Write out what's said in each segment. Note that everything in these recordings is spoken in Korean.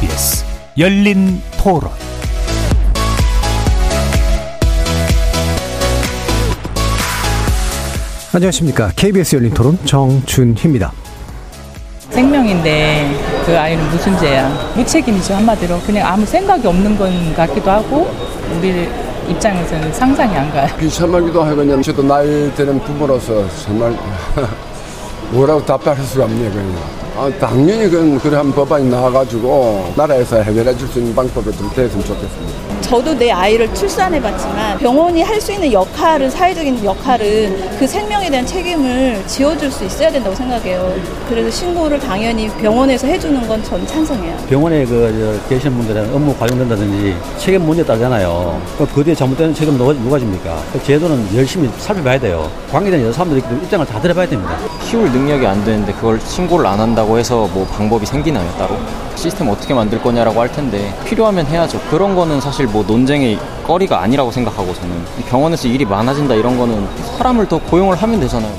KBS 열린 토론 안녕하십니까. KBS 열린 토론 정준희입니다. 생명인데 그 아이는 무슨 죄야. 무책임이죠, 한마디로. 그냥 아무 생각이 없는 건 같기도 하고, 우리 입장에서는 상상이 안 가요. 비참하기도 하고, 그냥 저도 나이 드는 부모로서 정말 뭐라고 답변할 수가 없네요, 그냥. 아, 당연히 그건 그런 법안이 나와가지고 나라에서 해결해 줄 수 있는 방법을 좀 됐으면 좋겠습니다. 저도 내 아이를 출산해봤지만 병원이 할 수 있는 역할은 사회적인 역할은 그 생명에 대한 책임을 지어줄 수 있어야 된다고 생각해요. 그래서 신고를 당연히 병원에서 해주는 건 전 찬성해요. 병원에 그 계신 분들은 업무 관련된다든지 책임 문제 따잖아요. 그 뒤에 잘못되는 책임 누가, 누가 집니까? 그 제도는 열심히 살펴봐야 돼요. 관계된 여러 사람들이 입장을 다 들어봐야 됩니다. 키울 능력이 안 되는데 그걸 신고를 안 한다고 해서 뭐 방법이 생기나요 따로? 시스템 어떻게 만들 거냐라고 할 텐데 필요하면 해야죠. 그런 거는 사실 뭐 논쟁의 거리가 아니라고 생각하고 저는 병원에서 일이 많아진다 이런 거는 사람을 더 고용을 하면 되잖아요.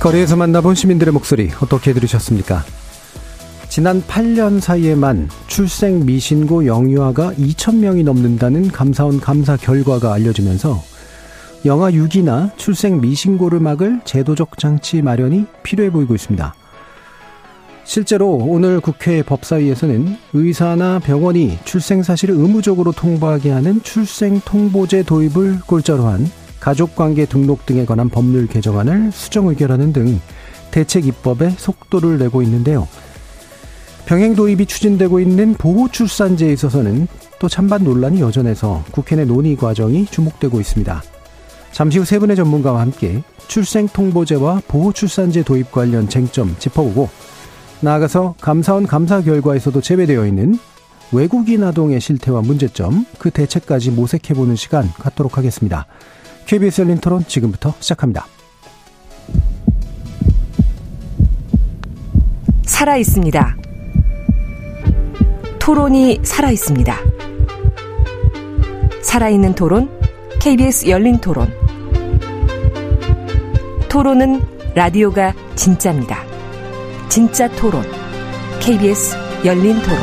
거리에서 만나본 시민들의 목소리 어떻게 들으셨습니까? 지난 8년 사이에만 출생 미신고 영유아가 2,000명이 넘는다는 감사원 감사 결과가 알려지면서 영아 6이나 출생 미신고를 막을 제도적 장치 마련이 필요해 보이고 있습니다. 실제로 오늘 국회 법사위에서는 의사나 병원이 출생 사실을 의무적으로 통보하게 하는 출생 통보제 도입을 골자로 한 가족관계 등록 등에 관한 법률 개정안을 수정 의결하는 등 대책 입법에 속도를 내고 있는데요. 병행 도입이 추진되고 있는 보호 출산제에 있어서는 또 찬반 논란이 여전해서 국회 내 논의 과정이 주목되고 있습니다. 잠시 후 세 분의 전문가와 함께 출생 통보제와 보호 출산제 도입 관련 쟁점 짚어보고 나아가서 감사원 감사 결과에서도 제외되어 있는 외국인 아동의 실태와 문제점, 그 대책까지 모색해보는 시간 갖도록 하겠습니다. KBS 열린 토론 지금부터 시작합니다. 살아 있습니다. 토론이 살아 있습니다. 살아있는 토론, KBS 열린 토론. 토론은 라디오가 진짜입니다. 진짜 토론. KBS 열린 토론.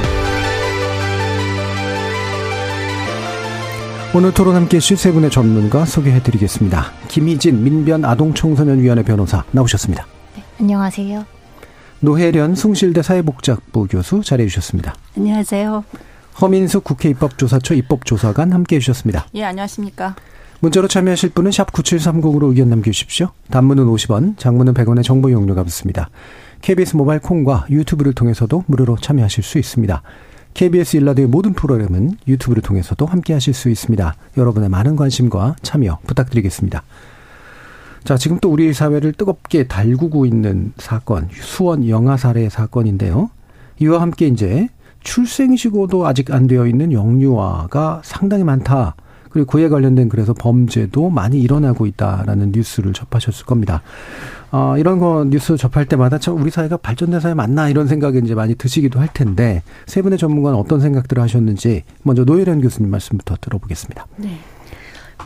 오늘 토론 함께 해주실 세 분의 전문가 소개해 드리겠습니다. 김희진 민변 아동청소년위원회 변호사 나오셨습니다. 네, 안녕하세요. 노혜련 숭실대 사회복지학부 교수 자리해 주셨습니다. 안녕하세요. 허민숙 국회 입법조사처 입법조사관 함께 해주셨습니다. 예, 안녕하십니까. 문자로 참여하실 분은 샵 9730으로 의견 남겨주십시오. 단문은 50원, 장문은 100원의 정보 이용료가 붙습니다. KBS 모바일 콩과 유튜브를 통해서도 무료로 참여하실 수 있습니다. KBS 일라드의 모든 프로그램은 유튜브를 통해서도 함께 하실 수 있습니다. 여러분의 많은 관심과 참여 부탁드리겠습니다. 자, 지금 또 우리 사회를 뜨겁게 달구고 있는 사건, 수원 영아 살해 사건인데요. 이와 함께 이제 출생시고도 아직 안 되어 있는 영유아가 상당히 많다. 그리고 그에 관련된 그래서 범죄도 많이 일어나고 있다라는 뉴스를 접하셨을 겁니다. 어, 이런 거 뉴스 접할 때마다 참 우리 사회가 발전된 사회 맞나 이런 생각이 이제 많이 드시기도 할 텐데 세 분의 전문가는 어떤 생각들을 하셨는지 먼저 노예련 교수님 말씀부터 들어보겠습니다. 네.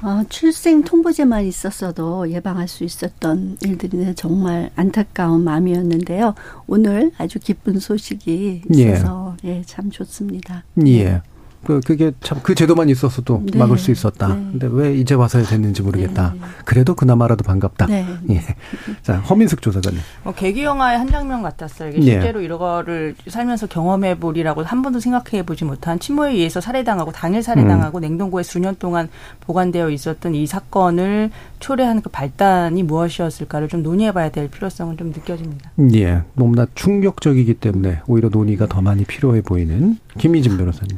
어, 출생 통보제만 있었어도 예방할 수 있었던 일들이 정말 안타까운 마음이었는데요. 오늘 아주 기쁜 소식이 있어서 예, 예 참 좋습니다. 예. 그 그게 참 그 제도만 있었어도 네. 막을 수 있었다. 네. 근데 왜 이제 와서 됐는지 모르겠다. 네. 그래도 그나마라도 반갑다. 네. 예. 자 허민숙 조사관님. 뭐 개기 영화의 한 장면 같았어요. 이게 실제로 예. 이거를 살면서 경험해 보리라고 한 번도 생각해 보지 못한 친모에 의해서 살해당하고 당일 살해당하고 음. 냉동고에 수년 동안 보관되어 있었던 이 사건을 초래한 그 발단이 무엇이었을까를 좀 논의해봐야 될 필요성은 좀 느껴집니다. 예. 너무나 충격적이기 때문에 오히려 논의가 더 많이 필요해 보이는 김희진 변호사님.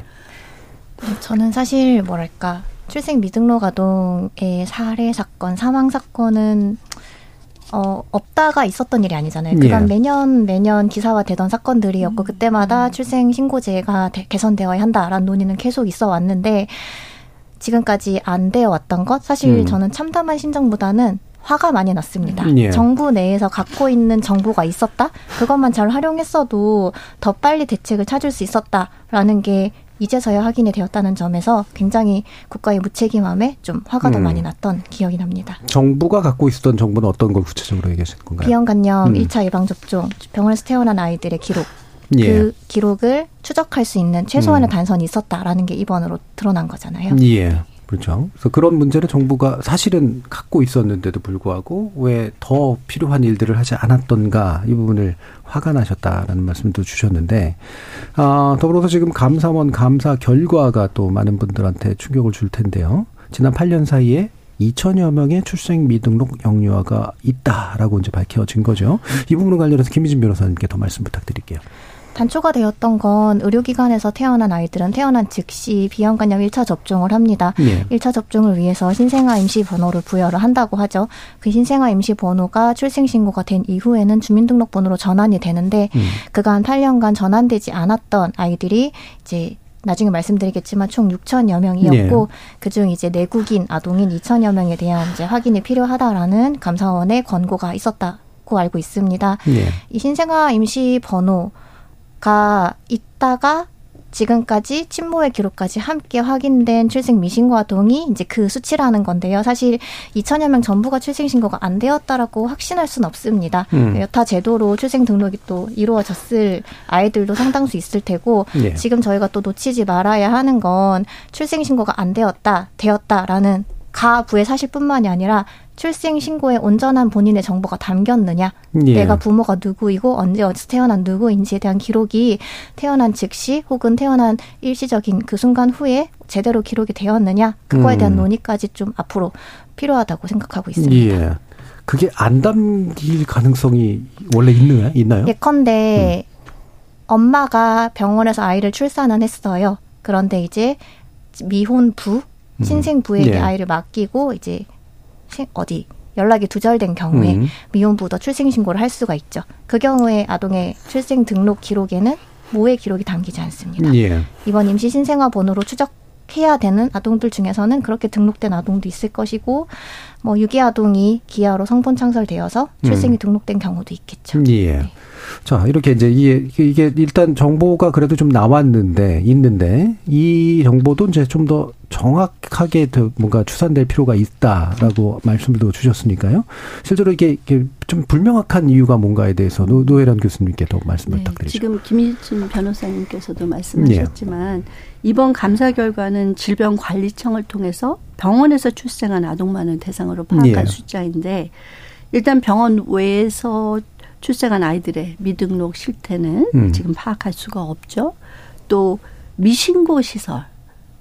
저는 사실 뭐랄까 출생 미등록 아동의 살해 사건, 사망 사건은 어, 없다가 있었던 일이 아니잖아요. 그간 예. 매년 매년 기사화 되던 사건들이었고 음. 그때마다 출생 신고제가 개선되어야 한다라는 논의는 계속 있어 왔는데 지금까지 안 되어 왔던 것 사실 음. 저는 참담한 심정보다는 화가 많이 났습니다. 예. 정부 내에서 갖고 있는 정보가 있었다? 그것만 잘 활용했어도 더 빨리 대책을 찾을 수 있었다라는 게 이제서야 확인이 되었다는 점에서 굉장히 국가의 무책임함에 좀 화가 더 음. 많이 났던 기억이 납니다. 정부가 갖고 있었던 정보는 어떤 걸 구체적으로 얘기하시는 건가요? 비형간염 음. 1차 예방접종, 병원에서 태어난 아이들의 기록, 예. 그 기록을 추적할 수 있는 최소한의 음. 단선이 있었다라는 게 이번으로 드러난 거잖아요. 예. 그렇죠. 그래서 그런 문제를 정부가 사실은 갖고 있었는데도 불구하고 왜 더 필요한 일들을 하지 않았던가 이 부분을 화가 나셨다라는 말씀도 주셨는데 아, 더불어서 지금 감사원 감사 결과가 또 많은 분들한테 충격을 줄 텐데요. 지난 8년 사이에 2천여 명의 출생 미등록 영유아가 있다라고 이제 밝혀진 거죠. 이 부분과 관련해서 김희진 변호사님께 더 말씀 부탁드릴게요. 단초가 되었던 건 의료기관에서 태어난 아이들은 태어난 즉시 비형간염 1차 접종을 합니다. 예. 1차 접종을 위해서 신생아 임시 번호를 부여를 한다고 하죠. 그 신생아 임시 번호가 출생 신고가 된 이후에는 주민등록번호로 전환이 되는데 음. 그간 8년간 전환되지 않았던 아이들이 이제 나중에 말씀드리겠지만 총 6천여 명이었고 네. 그중 이제 내국인 아동인 2천여 명에 대한 이제 확인이 필요하다라는 감사원의 권고가 있었다고 알고 있습니다. 네. 이 신생아 임시 번호 가 있다가 지금까지 친모의 기록까지 함께 확인된 출생 미신고 아동이 이제 그 수치라는 건데요. 사실 2천여 명 전부가 출생 신고가 안 되었다라고 확신할 수는 없습니다. 음. 여타 제도로 출생 등록이 또 이루어졌을 아이들도 상당수 있을 테고 네. 지금 저희가 또 놓치지 말아야 하는 건 출생 신고가 안 되었다, 되었다라는 가부의 사실뿐만이 아니라 출생 신고에 온전한 본인의 정보가 담겼느냐, 예. 내가 부모가 누구이고 언제 어디서 태어난 누구인지에 대한 기록이 태어난 즉시 혹은 태어난 일시적인 그 순간 후에 제대로 기록이 되었느냐, 그거에 대한 음. 논의까지 좀 앞으로 필요하다고 생각하고 있습니다. 예. 그게 안 담길 가능성이 원래 있나요? 있나요? 예컨대 음. 엄마가 병원에서 아이를 출산은 했어요. 그런데 이제 미혼 부 음. 신생부에게 예. 아이를 맡기고 이제 어디 연락이 두절된 경우에 음. 미혼부도 출생 신고를 할 수가 있죠. 그 경우에 아동의 출생 등록 기록에는 모의 기록이 담기지 않습니다. 예. 이번 임시 신생아 번호로 추적해야 되는 아동들 중에서는 그렇게 등록된 아동도 있을 것이고 뭐 유기 아동이 기아로 성본 창설되어서 출생이 음. 등록된 경우도 있겠죠. 예. 네. 자, 이렇게 이제 이게, 이게 일단 정보가 그래도 좀 나왔는데, 있는데, 이 정보도 이제 좀 더 정확하게 뭔가 추산될 필요가 있다라고 말씀도 주셨으니까요. 실제로 이게, 좀 불명확한 이유가 뭔가에 대해서 노, 노혜란 교수님께 더 말씀 을 네, 부탁드리죠. 지금 김희진 변호사님께서도 말씀하셨지만, 예. 이번 감사 결과는 질병관리청을 통해서 병원에서 출생한 아동만을 대상으로 파악한 예. 숫자인데, 일단 병원 외에서 출생한 아이들의 미등록 실태는 음. 지금 파악할 수가 없죠. 또 미신고 시설에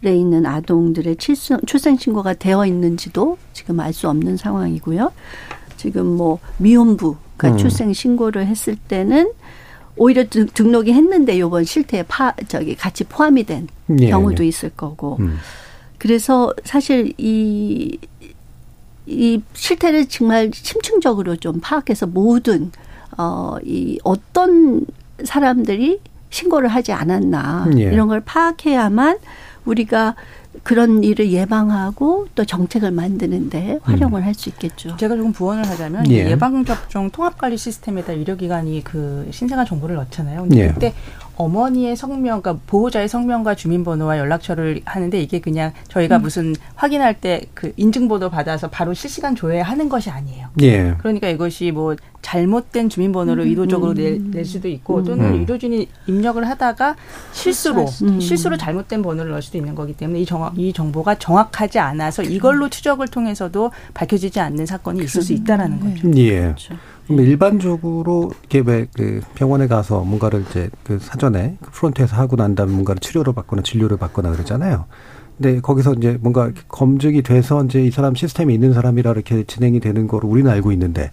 있는 아동들의 출생, 출생 신고가 되어 있는지도 지금 알 수 없는 상황이고요. 지금 뭐 미혼부가 음. 출생 신고를 했을 때는 오히려 등록이 했는데 요번 실태에 파 저기 같이 포함이 된 예, 경우도 예. 있을 거고. 음. 그래서 사실 이 이 실태를 정말 심층적으로 좀 파악해서 모든 어, 이 어떤 사람들이 신고를 하지 않았나 예. 이런 걸 파악해야만 우리가 그런 일을 예방하고 또 정책을 만드는데 활용을 음. 할수 있겠죠. 제가 조금 부원을 하자면 예. 방접종 통합관리 시스템에다 의료기관이 그 신생아 정보를 넣잖아요. 근데 예. 그때 어머니의 성명, 그러니까 보호자의 성명과 주민번호와 연락처를 하는데 이게 그냥 저희가 음. 무슨 확인할 때 그 인증번호 받아서 바로 실시간 조회하는 것이 아니에요. 예. 그러니까 이것이 뭐 잘못된 주민번호를 음. 의도적으로 낼, 낼, 수도 있고 음. 또는 음. 의료진이 입력을 하다가 실수로 음. 실수로 잘못된 번호를 넣을 수도 있는 거기 때문에 이, 정, 이 정보가 정확하지 않아서 이걸로 추적을 통해서도 밝혀지지 않는 사건이 있을 수 있다라는 거죠. 예. 그렇죠. 일반적으로 이게 왜 그 병원에 가서 뭔가를 이제 그 사전에 그 프론트에서 하고 난 다음에 뭔가를 치료를 받거나 진료를 받거나 그러잖아요. 근데 거기서 이제 뭔가 검증이 돼서 이제 이 사람 시스템에 있는 사람이라 이렇게 진행이 되는 거로 우리는 알고 있는데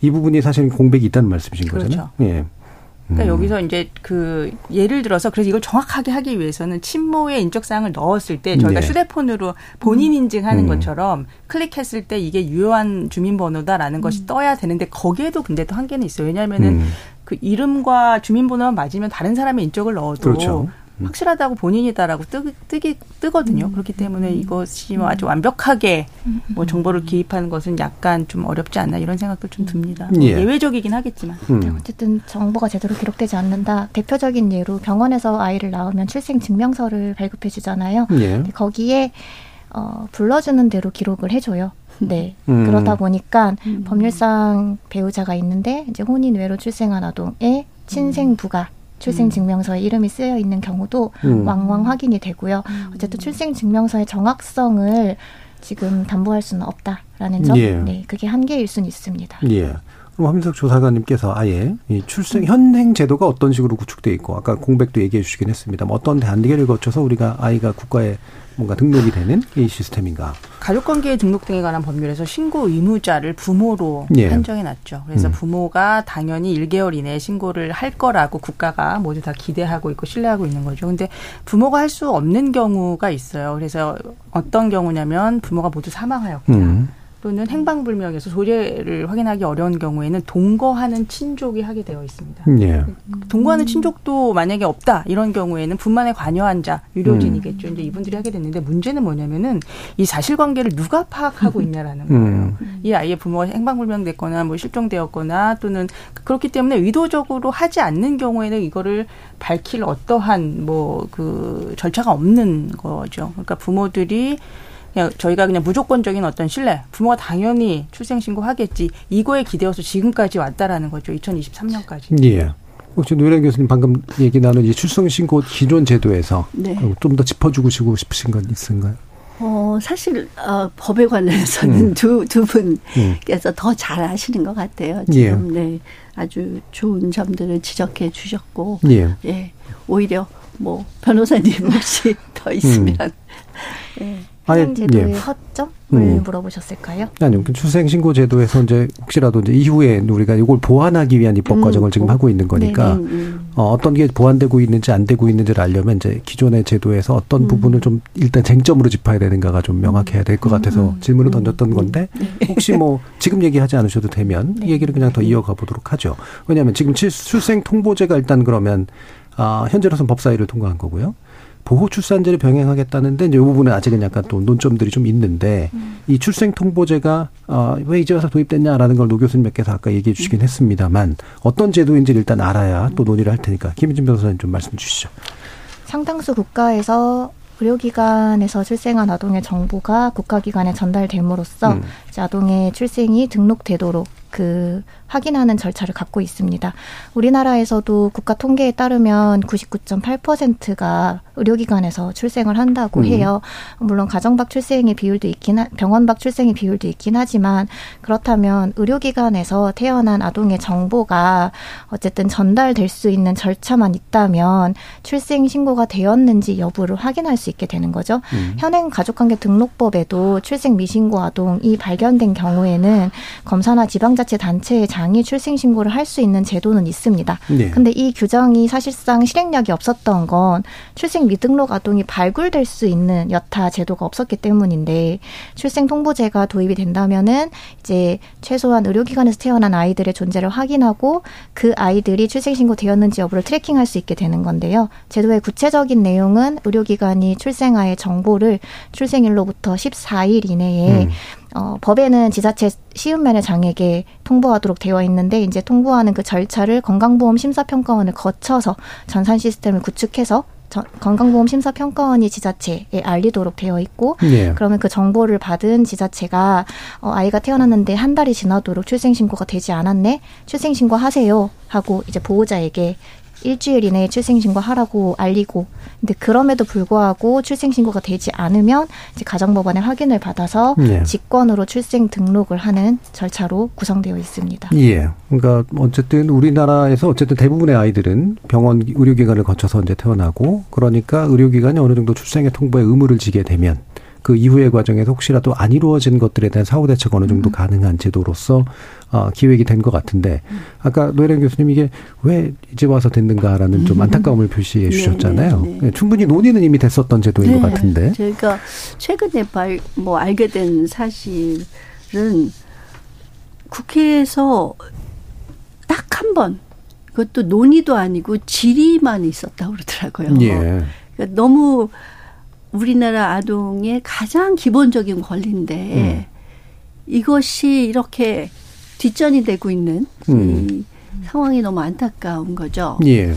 이 부분이 사실 공백이 있다는 말씀이신 그렇죠. 거잖아요. 예. 그러니까 음. 여기서 이제 그 예를 들어서 그래서 이걸 정확하게 하기 위해서는 친모의 인적 사항을 넣었을 때 저희가 네. 휴대폰으로 본인 음. 인증하는 음. 것처럼 클릭했을 때 이게 유효한 주민번호다라는 음. 것이 떠야 되는데 거기에도 근데 또 한계는 있어요. 왜냐하면은 음. 그 이름과 주민번호만 맞으면 다른 사람의 인적을 넣어도 그렇죠. 확실하다고 본인이다라고 뜨, 뜨기 뜨거든요. 음. 그렇기 때문에 이것이 뭐 아주 완벽하게 뭐 정보를 기입하는 것은 약간 좀 어렵지 않나 이런 생각도 좀 듭니다. 뭐 예. 외적이긴 하겠지만 음. 어쨌든 정보가 제대로 기록되지 않는다. 대표적인 예로 병원에서 아이를 낳으면 출생 증명서를 발급해 주잖아요. 예. 거기에 어, 불러주는 대로 기록을 해줘요. 네. 음. 그러다 보니까 음. 법률상 배우자가 있는데 이제 혼인 외로 출생한 아동의 친생부가 출생 증명서에 이름이 쓰여 있는 경우도 음. 왕왕 확인이 되고요. 어쨌든 출생 증명서의 정확성을 지금 담보할 수는 없다라는 점, 예. 네, 그게 한계일 수는 있습니다. 예. 그럼 함석 조사관님께서 아예 이 출생 현행 제도가 어떤 식으로 구축돼 있고 아까 공백도 얘기해 주시긴 했습니다. 뭐 어떤 단계를 거쳐서 우리가 아이가 국가에 뭔가 등록이 되는 이 시스템인가? 가족관계 등록 등에 관한 법률에서 신고 의무자를 부모로 예. 한정해 놨죠. 그래서 음. 부모가 당연히 1개월 이내에 신고를 할 거라고 국가가 모두 다 기대하고 있고 신뢰하고 있는 거죠. 근데 부모가 할 수 없는 경우가 있어요. 그래서 어떤 경우냐면 부모가 모두 사망하였거나 음. 또는 행방불명에서 소재를 확인하기 어려운 경우에는 동거하는 친족이 하게 되어 있습니다. 예. 동거하는 친족도 만약에 없다 이런 경우에는 분만에 관여한 자 유료진이겠죠. 음. 이제 이분들이 하게 됐는데 문제는 뭐냐면은 이 사실관계를 누가 파악하고 있냐라는 거예요. 음. 이 아이의 부모가 행방불명됐거나 뭐 실종되었거나 또는 그렇기 때문에 의도적으로 하지 않는 경우에는 이거를 밝힐 어떠한 뭐 그 절차가 없는 거죠. 그러니까 부모들이 그냥 저희가 그냥 무조건적인 어떤 신뢰, 부모가 당연히 출생신고 하겠지 이거에 기대어서 지금까지 왔다라는 거죠. 2023년까지. 예. 혹시 노래 교수님 방금 얘기 나눈 이 출생신고 기존 제도에서 네. 좀더 짚어주고 싶으신 건 있은가요? 어, 사실, 어, 법에 관련해서는 음. 두, 두 분께서 음. 더잘 아시는 것 같아요. 지금, 예. 네. 아주 좋은 점들을 지적해 주셨고, 예. 예. 오히려 뭐, 변호사님 혹시 더 있으면, 음. 예. 현행 제도의 예. 허점을 음. 물어보셨을까요? 아니요. 그 출생신고 제도에서 이제 혹시라도 이제 이후에 우리가 이걸 보완하기 위한 입법 음. 과정을 지금 하고 있는 거니까 네, 네, 네. 어, 어떤 게 보완되고 있는지 안 되고 있는지를 알려면 이제 기존의 제도에서 어떤 음. 부분을 좀 일단 쟁점으로 짚어야 되는가가 좀 명확해야 될 것 같아서 음. 질문을 음. 던졌던 건데 혹시 뭐 지금 얘기하지 않으셔도 되면 이 얘기를 그냥 더 이어가 보도록 하죠. 왜냐하면 지금 출생 통보제가 일단 그러면 아, 현재로서는 법사위를 통과한 거고요. 보호 출산제를 병행하겠다는데 이제 이 부분은 아직은 약간 또 논점들이 좀 있는데 음. 이 출생 통보제가 어, 왜 이제 와서 도입됐냐라는 걸 노 교수님께서 아까 얘기해 주시긴 음. 했습니다만 어떤 제도인지를 일단 알아야 또 논의를 할 테니까 김희진 변호사님 좀 말씀 주시죠. 상당수 국가에서 의료기관에서 출생한 아동의 정보가 국가기관에 전달됨으로써 음. 아동의 출생이 등록되도록 그 확인하는 절차를 갖고 있습니다. 우리나라에서도 국가 통계에 따르면 99.8%가 의료기관에서 출생을 한다고 음. 해요. 물론 가정 밖 출생의 비율도 있긴 하, 병원 밖 출생의 비율도 있긴 하지만 그렇다면 의료기관에서 태어난 아동의 정보가 어쨌든 전달될 수 있는 절차만 있다면 출생 신고가 되었는지 여부를 확인할 수 있게 되는 거죠. 음. 현행 가족관계 등록법에도 출생 미신고 아동이 발견된 경우에는 검사나 지방자치 단체의 장애 출생 신고를 할 수 있는 제도는 있습니다. 네. 근데 이 규정이 사실상 실행력이 없었던 건 출생 미등록 아동이 발굴될 수 있는 여타 제도가 없었기 때문인데 출생 통보제가 도입이 된다면은 이제 최소한 의료기관에서 태어난 아이들의 존재를 확인하고 그 아이들이 출생 신고 되었는지 여부를 트래킹할 수 있게 되는 건데요. 제도의 구체적인 내용은 의료기관이 출생아의 정보를 출생일로부터 14일 이내에 음. 어, 법에는 지자체 쉬운 면의 장에게 통보하도록 되어 있는데 이제 통보하는 그 절차를 건강보험 심사평가원을 거쳐서 전산 시스템을 구축해서 건강보험 심사평가원이 지자체에 알리도록 되어 있고 예. 그러면 그 정보를 받은 지자체가 어, 아이가 태어났는데 한 달이 지나도록 출생신고가 되지 않았네 출생신고 하세요 하고 이제 보호자에게 일주일 이내에 출생신고하라고 알리고 근데 그럼에도 불구하고 출생신고가 되지 않으면 이제 가정법원의 확인을 받아서 예. 직권으로 출생 등록을 하는 절차로 구성되어 있습니다. 예. 그러니까 어쨌든 우리나라에서 어쨌든 대부분의 아이들은 병원 의료기관을 거쳐서 이제 태어나고 그러니까 의료기관이 어느 정도 출생의 통보에 의무를 지게 되면 그 이후의 과정에서 혹시라도 안 이루어진 것들에 대한 사후 대책 어느 정도 음. 가능한 제도로서 어, 기획이 된 것 같은데 아까 노혜련 교수님 이게 왜 이제 와서 됐는가라는 좀 음. 안타까움을 표시해 네, 주셨잖아요. 네, 네, 네. 충분히 논의는 이미 됐었던 제도인 네. 것 같은데. 저희가 최근에 발, 뭐 알게 된 사실은 국회에서 딱 한 번 그것도 논의도 아니고 질의만 있었다고 그러더라고요. 예. 그러니까 너무 우리나라 아동의 가장 기본적인 권리인데 음. 이것이 이렇게 뒷전이 되고 있는 음. 이 상황이 너무 안타까운 거죠. 예.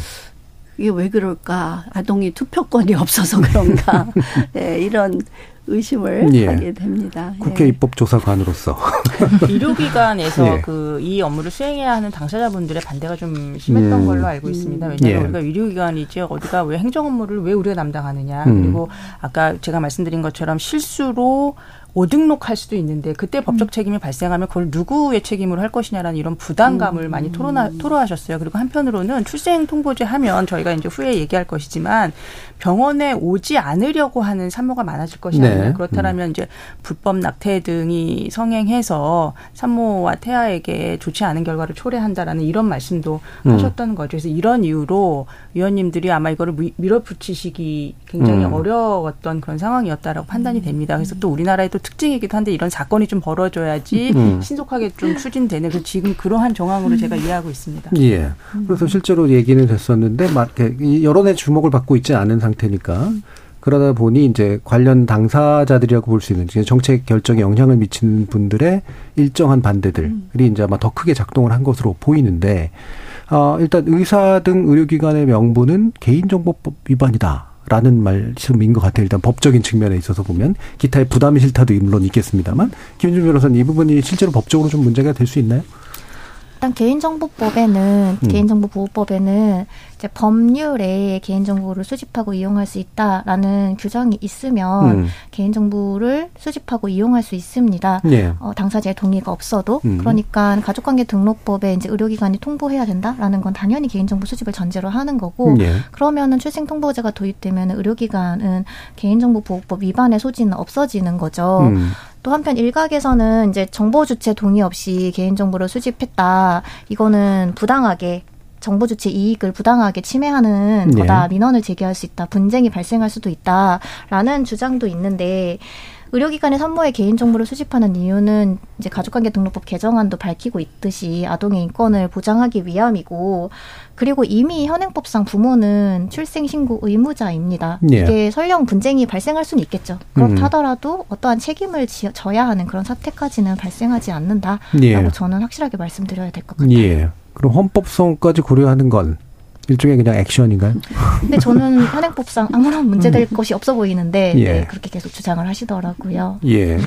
이게 왜 그럴까? 아동이 투표권이 없어서 그런가? 네, 이런 의심을 예. 하게 됩니다. 국회 예. 입법조사관으로서 의료기관에서 예. 그이 업무를 수행해야 하는 당사자분들의 반대가 좀 심했던 음. 걸로 알고 있습니다. 왜냐하면 예. 우리가 의료기관이지 어디가 왜 행정 업무를 왜 우리가 담당하느냐. 음. 그리고 아까 제가 말씀드린 것처럼 실수로 오등록할 수도 있는데 그때 법적 음. 책임이 발생하면 그걸 누구의 책임으로 할 것이냐라는 이런 부담감을 음. 많이 토론하, 토로하셨어요. 그리고 한편으로는 출생 통보제 하면 저희가 이제 후에 얘기할 것이지만 병원에 오지 않으려고 하는 산모가 많아질 것이 네. 아니냐. 그렇다면 음. 이제 불법 낙태 등이 성행해서 산모와 태아에게 좋지 않은 결과를 초래한다라는 이런 말씀도 음. 하셨던 거죠. 그래서 이런 이유로 위원님들이 아마 이거를 밀어붙이시기 굉장히 음. 어려웠던 그런 상황이었다라고 판단이 됩니다. 그래서 또 우리나라의 또 특징이기도 한데 이런 사건이 좀 벌어져야지 음. 신속하게 좀 추진되는 그 지금 그러한 정황으로 제가 이해하고 있습니다. 예. 그래서 실제로 얘기는 됐었는데 여론의 주목을 받고 있지 않은 상태니까 그러다 보니 이제 관련 당사자들이라고 볼 수 있는 정책 결정에 영향을 미치는 분들의 일정한 반대들이 이제 아마 더 크게 작동을 한 것으로 보이는데 어, 일단 의사 등 의료기관의 명분은 개인정보법 위반이다. 라는 말씀인 것 같아요. 일단 법적인 측면에 있어서 보면 기타의 부담이 싫다도 물론 있겠습니다만 김준 변호사는 이 부분이 실제로 법적으로 좀 문제가 될 수 있나요? 일단 개인정보법에는 음. 개인정보보호법에는 이제 법률에 개인정보를 수집하고 이용할 수 있다라는 규정이 있으면 음. 개인정보를 수집하고 이용할 수 있습니다. 예. 어, 당사자의 동의가 없어도 음. 그러니까 가족관계 등록법에 이제 의료기관이 통보해야 된다라는 건 당연히 개인정보 수집을 전제로 하는 거고 예. 그러면은 출생통보제가 도입되면 의료기관은 개인정보보호법 위반의 소지는 없어지는 거죠. 음. 또 한편 일각에서는 이제 정보 주체 동의 없이 개인정보를 수집했다. 이거는 부당하게 정보 주체 이익을 부당하게 침해하는 네. 거다. 민원을 제기할 수 있다. 분쟁이 발생할 수도 있다라는 주장도 있는데 의료기관의 산모의 개인정보를 수집하는 이유는 이제 가족관계 등록법 개정안도 밝히고 있듯이 아동의 인권을 보장하기 위함이고 그리고 이미 현행법상 부모는 출생 신고 의무자입니다. 예. 이게 설령 분쟁이 발생할 수는 있겠죠. 그렇다더라도 음. 어떠한 책임을 지, 져야 하는 그런 사태까지는 발생하지 않는다라고 예. 저는 확실하게 말씀드려야 될 것 같아요. 예. 그럼 헌법성까지 고려하는 건 일종의 그냥 액션인가요? 근데 저는 현행법상 아무런 문제될 음. 것이 없어 보이는데 예. 네, 그렇게 계속 주장을 하시더라고요. 예.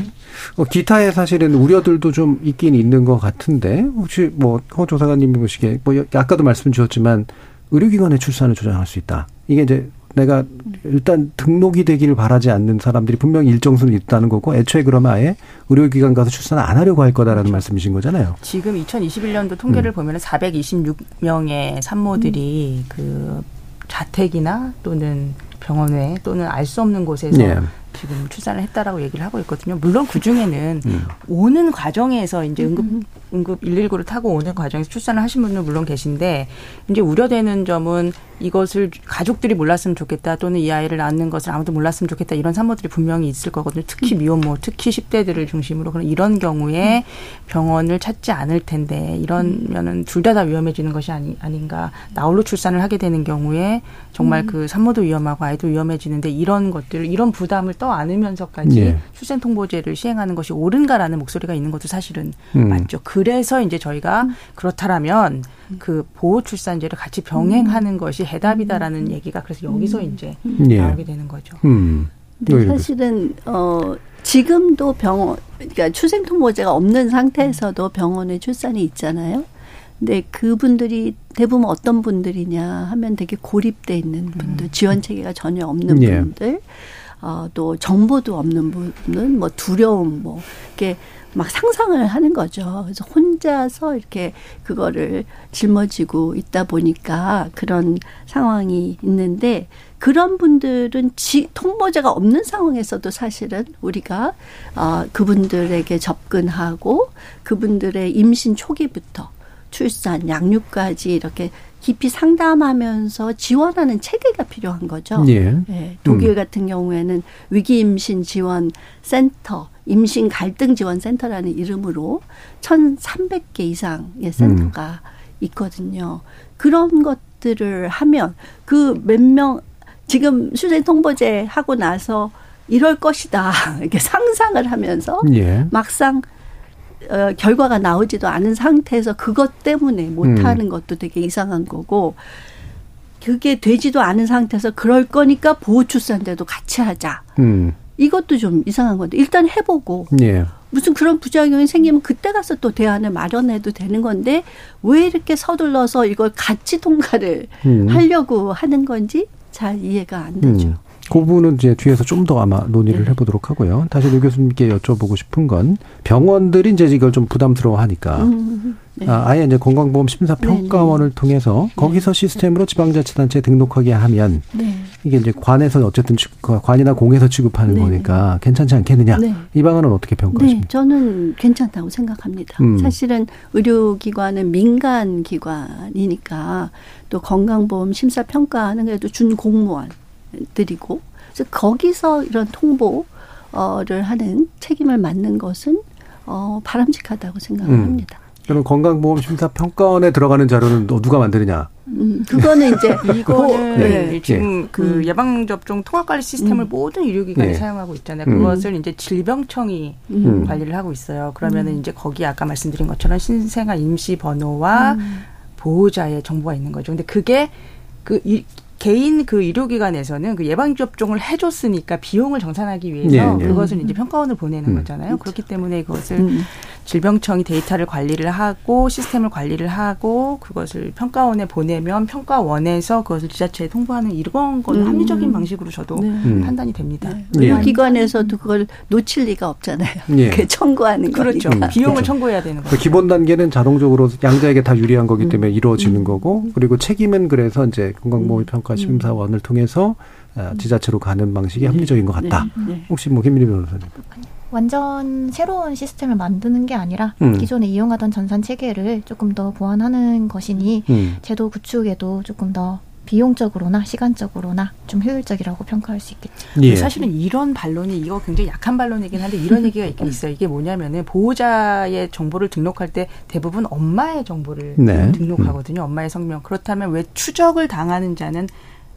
어, 기타에 사실은 우려들도 좀 있긴 있는 것 같은데 혹시 뭐허 조사관님이 보시기에 뭐 아까도 말씀 주셨지만 의료기관의 출산을 조장할 수 있다. 이게 이제 내가 일단 등록이 되기를 바라지 않는 사람들이 분명히 일정 수는 있다는 거고 애초에 그러면 아예 의료기관 가서 출산 안 하려고 할 거다라는 그렇죠. 말씀이신 거잖아요. 지금 2021년도 통계를 음. 보면 426명의 산모들이 음. 그 자택이나 또는 병원에 또는 알 수 없는 곳에서 네. 지금 출산을 했다라고 얘기를 하고 있거든요. 물론 그 중에는 음. 오는 과정에서 이제 응급 음. 응급 119를 타고 오는 과정에서 출산을 하신 분들 물론 계신데 이제 우려되는 점은 이것을 가족들이 몰랐으면 좋겠다 또는 이 아이를 낳는 것을 아무도 몰랐으면 좋겠다 이런 산모들이 분명히 있을 거거든요. 특히 음. 미혼모, 특히 10대들을 중심으로 그런 이런 경우에 병원을 찾지 않을 텐데 이런면은 둘 다 다 위험해지는 것이 아니, 아닌가. 나홀로 출산을 하게 되는 경우에 정말 음. 그 산모도 위험하고 아이도 위험해지는데 이런 것들 이런 부담을 떠 안으면서까지 예. 출생 통보제를 시행하는 것이 옳은가라는 목소리가 있는 것도 사실은 음. 맞죠. 그래서 이제 저희가 음. 그렇다라면 그 보호 출산제를 같이 병행하는 음. 것이 해답이다라는 음. 얘기가 그래서 여기서 음. 이제 예. 나오게 되는 거죠. 음. 네, 사실은 어 지금도 병원 그러니까 출생 통보제가 없는 상태에서도 병원에 출산이 있잖아요. 근데 그분들이 대부분 어떤 분들이냐 하면 되게 고립돼 있는 분들, 지원 체계가 전혀 없는 예. 분들, 어, 또 정보도 없는 분은 뭐 두려움, 뭐 이렇게 막 상상을 하는 거죠. 그래서 혼자서 이렇게 그거를 짊어지고 있다 보니까 그런 상황이 있는데 그런 분들은 지, 통보자가 없는 상황에서도 사실은 우리가 어, 그분들에게 접근하고 그분들의 임신 초기부터 출산, 양육까지 이렇게 깊이 상담하면서 지원하는 체계가 필요한 거죠. 예. 네, 독일 음. 같은 경우에는 위기 임신 지원 센터, 임신 갈등 지원 센터라는 이름으로 1,300개 이상의 센터가 음. 있거든요. 그런 것들을 하면 그 몇 명 지금 출생 통보제 하고 나서 이럴 것이다 이렇게 상상을 하면서 예. 막상 어, 결과가 나오지도 않은 상태에서 그것 때문에 못하는 음. 것도 되게 이상한 거고 그게 되지도 않은 상태에서 그럴 거니까 보호 출산제도 같이 하자. 음. 이것도 좀 이상한 건데 일단 해보고 예. 무슨 그런 부작용이 생기면 그때 가서 또 대안을 마련해도 되는 건데 왜 이렇게 서둘러서 이걸 같이 통과를 음. 하려고 하는 건지 잘 이해가 안 되죠. 음. 그 부분은 이제 뒤에서 좀 더 아마 논의를 네. 해보도록 하고요. 다시 노 교수님께 여쭤보고 싶은 건 병원들이 이제 이걸 좀 부담스러워하니까 음, 네. 아, 아예 이제 건강보험 심사평가원을 네, 네. 통해서 네. 거기서 시스템으로 지방자치단체에 등록하게 하면 네. 이게 이제 관에서 어쨌든 관이나 공에서 취급하는 거니까 괜찮지 않겠느냐. 이 방안은 어떻게 평가하십니까? 저는 괜찮다고 생각합니다. 음. 사실은 의료기관은 민간 기관이니까 또 건강보험 심사평가하는 그래도 준공무원 드리고 그래서 거기서 이런 통보를 하는 책임을 맡는 것은 어, 바람직하다고 생각을 음. 합니다. 그럼 건강보험 심사평가원에 들어가는 자료는 누가 만드느냐? 음, 그거는 이제 이거는 네. 지금 네. 그 음. 예방 접종 통합 관리 시스템을 음. 모든 의료기관이 네. 사용하고 있잖아요. 음. 그것을 이제 질병청이 음. 관리를 하고 있어요. 그러면은 이제 거기 아까 말씀드린 것처럼 신생아 임시 번호와 보호자의 정보가 있는 거죠. 근데 그게 그 이, 개인 그 의료기관에서는 그 예방접종을 해줬으니까 비용을 정산하기 위해서 네, 네. 그것을 이제 평가원을 보내는 음. 거잖아요. 그렇기 때문에 그것을 음. 질병청이 데이터를 관리를 하고 시스템을 관리를 하고 그것을 평가원에 보내면 평가원에서 그것을 지자체에 통보하는 이런 건 음. 합리적인 방식으로 저도 네. 음. 판단이 됩니다. 네. 의료기관에서도 그걸 놓칠 리가 없잖아요. 예. 그 청구하는 그렇죠. 거니까. 비용을 그렇죠. 청구해야 되는 거죠. 기본 단계는 자동적으로 양자에게 다 유리한 거기 음. 때문에 이루어지는 음. 거고 그리고 책임은 그래서 이제 건강보험평가 심사원을 통해서 아, 지자체로 가는 방식이 합리적인 것 같다. 네. 네. 혹시 뭐 김민희 변호사님? 완전 새로운 시스템을 만드는 게 아니라 음. 기존에 이용하던 전산 체계를 조금 더 보완하는 것이니 음. 제도 구축에도 조금 더 비용적으로나 시간적으로나 좀 효율적이라고 평가할 수 있겠죠. 예. 사실은 이런 반론이 이거 굉장히 약한 반론이긴 한데 이런 얘기가 있긴 있어요. 이게 뭐냐면은 보호자의 정보를 등록할 때 대부분 엄마의 정보를 네. 등록하거든요. 엄마의 성명. 그렇다면 왜 추적을 당하는 자는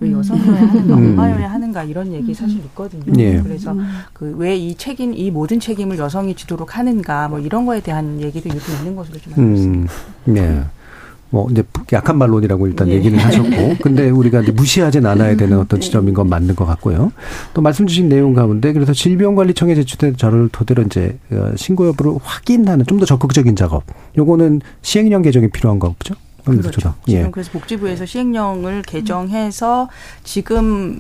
왜 음. 여성이어야 하는가, 음. 엄마여야 하는가 이런 얘기 음. 사실 있거든요. 예. 그래서 그 왜 이 책임, 이 모든 책임을 여성이 지도록 하는가, 뭐 이런 거에 대한 얘기도 일부 있는 것으로 좀 알고 있습니다. 음. 네. 뭐 이제 약한 말론이라고 일단 네. 얘기는 하셨고, 근데 우리가 이제 무시하진 않아야 되는 어떤 네. 지점인 건 맞는 것 같고요. 또 말씀 주신 내용 가운데 그래서 질병관리청에 제출된 자료를 토대로 이제 어, 신고 여부를 확인하는 좀 더 적극적인 작업. 요거는 시행령 개정이 필요한 거죠? 그렇죠. 지금 예. 그래서 복지부에서 시행령을 개정해서 지금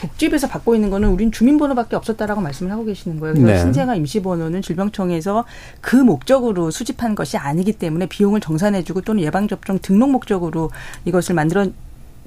복지부에서 받고 있는 거는 우린 주민번호밖에 없었다라고 말씀을 하고 계시는 거예요. 그래서 네. 신생아 임시번호는 질병청에서 그 목적으로 수집한 것이 아니기 때문에 비용을 정산해주고 또는 예방접종 등록 목적으로 이것을 만들어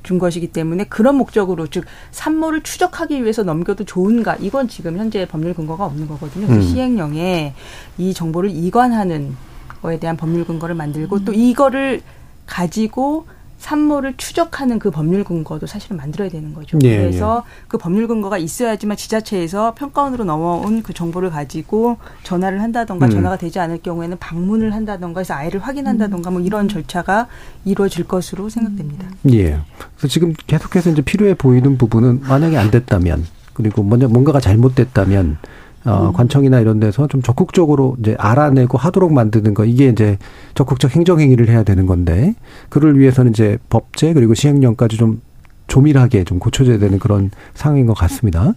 준 것이기 때문에 그런 목적으로 즉 산모를 추적하기 위해서 넘겨도 좋은가 이건 지금 현재 법률 근거가 없는 거거든요. 음. 시행령에 이 정보를 이관하는 거에 대한 법률 근거를 만들고 음. 또 이거를 가지고 산모를 추적하는 그 법률 근거도 사실은 만들어야 되는 거죠. 예, 그래서 예. 그 법률 근거가 있어야지만 지자체에서 평가원으로 넘어온 그 정보를 가지고 전화를 한다던가 음. 전화가 되지 않을 경우에는 방문을 한다던가 해서 아이를 확인한다던가 뭐 이런 절차가 이루어질 것으로 생각됩니다. 예. 그래서 지금 계속해서 이제 필요해 보이는 부분은 만약에 안 됐다면 그리고 먼저 뭔가가 잘못됐다면 어, 음. 관청이나 이런 데서 좀 적극적으로 이제 알아내고 하도록 만드는 거 이게 이제 적극적 행정 행위를 해야 되는 건데 그를 위해서는 이제 법제 그리고 시행령까지 좀 조밀하게 좀 고쳐져야 되는 그런 상황인 것 같습니다.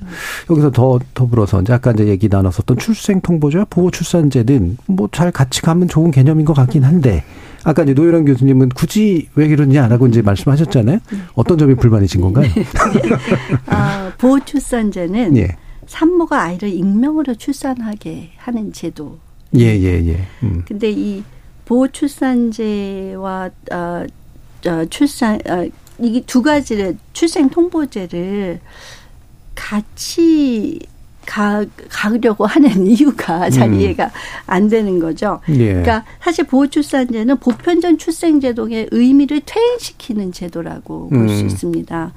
여기서 더 더불어서 이제 아까 이제 얘기 나눴었던 출생 통보제와 보호 출산제는 뭐 잘 같이 가면 좋은 개념인 것 같긴 한데 아까 이제 노유란 교수님은 굳이 왜 그러냐라고 이제 말씀하셨잖아요. 어떤 점이 불만이신 건가요? 아, 보호 출산제는 예. 산모가 아이를 익명으로 출산하게 하는 제도. 예, 예, 예. 음. 근데 이 보호 출산제와 어, 어 출산 어, 이게 두 가지를 출생 통보제를 같이 가, 가려고 하는 이유가 잘 음. 이해가 안 되는 거죠. 예. 그러니까 사실 보호출산제는 보편적 출생제도의 의미를 퇴행시키는 제도라고 음. 볼수 있습니다.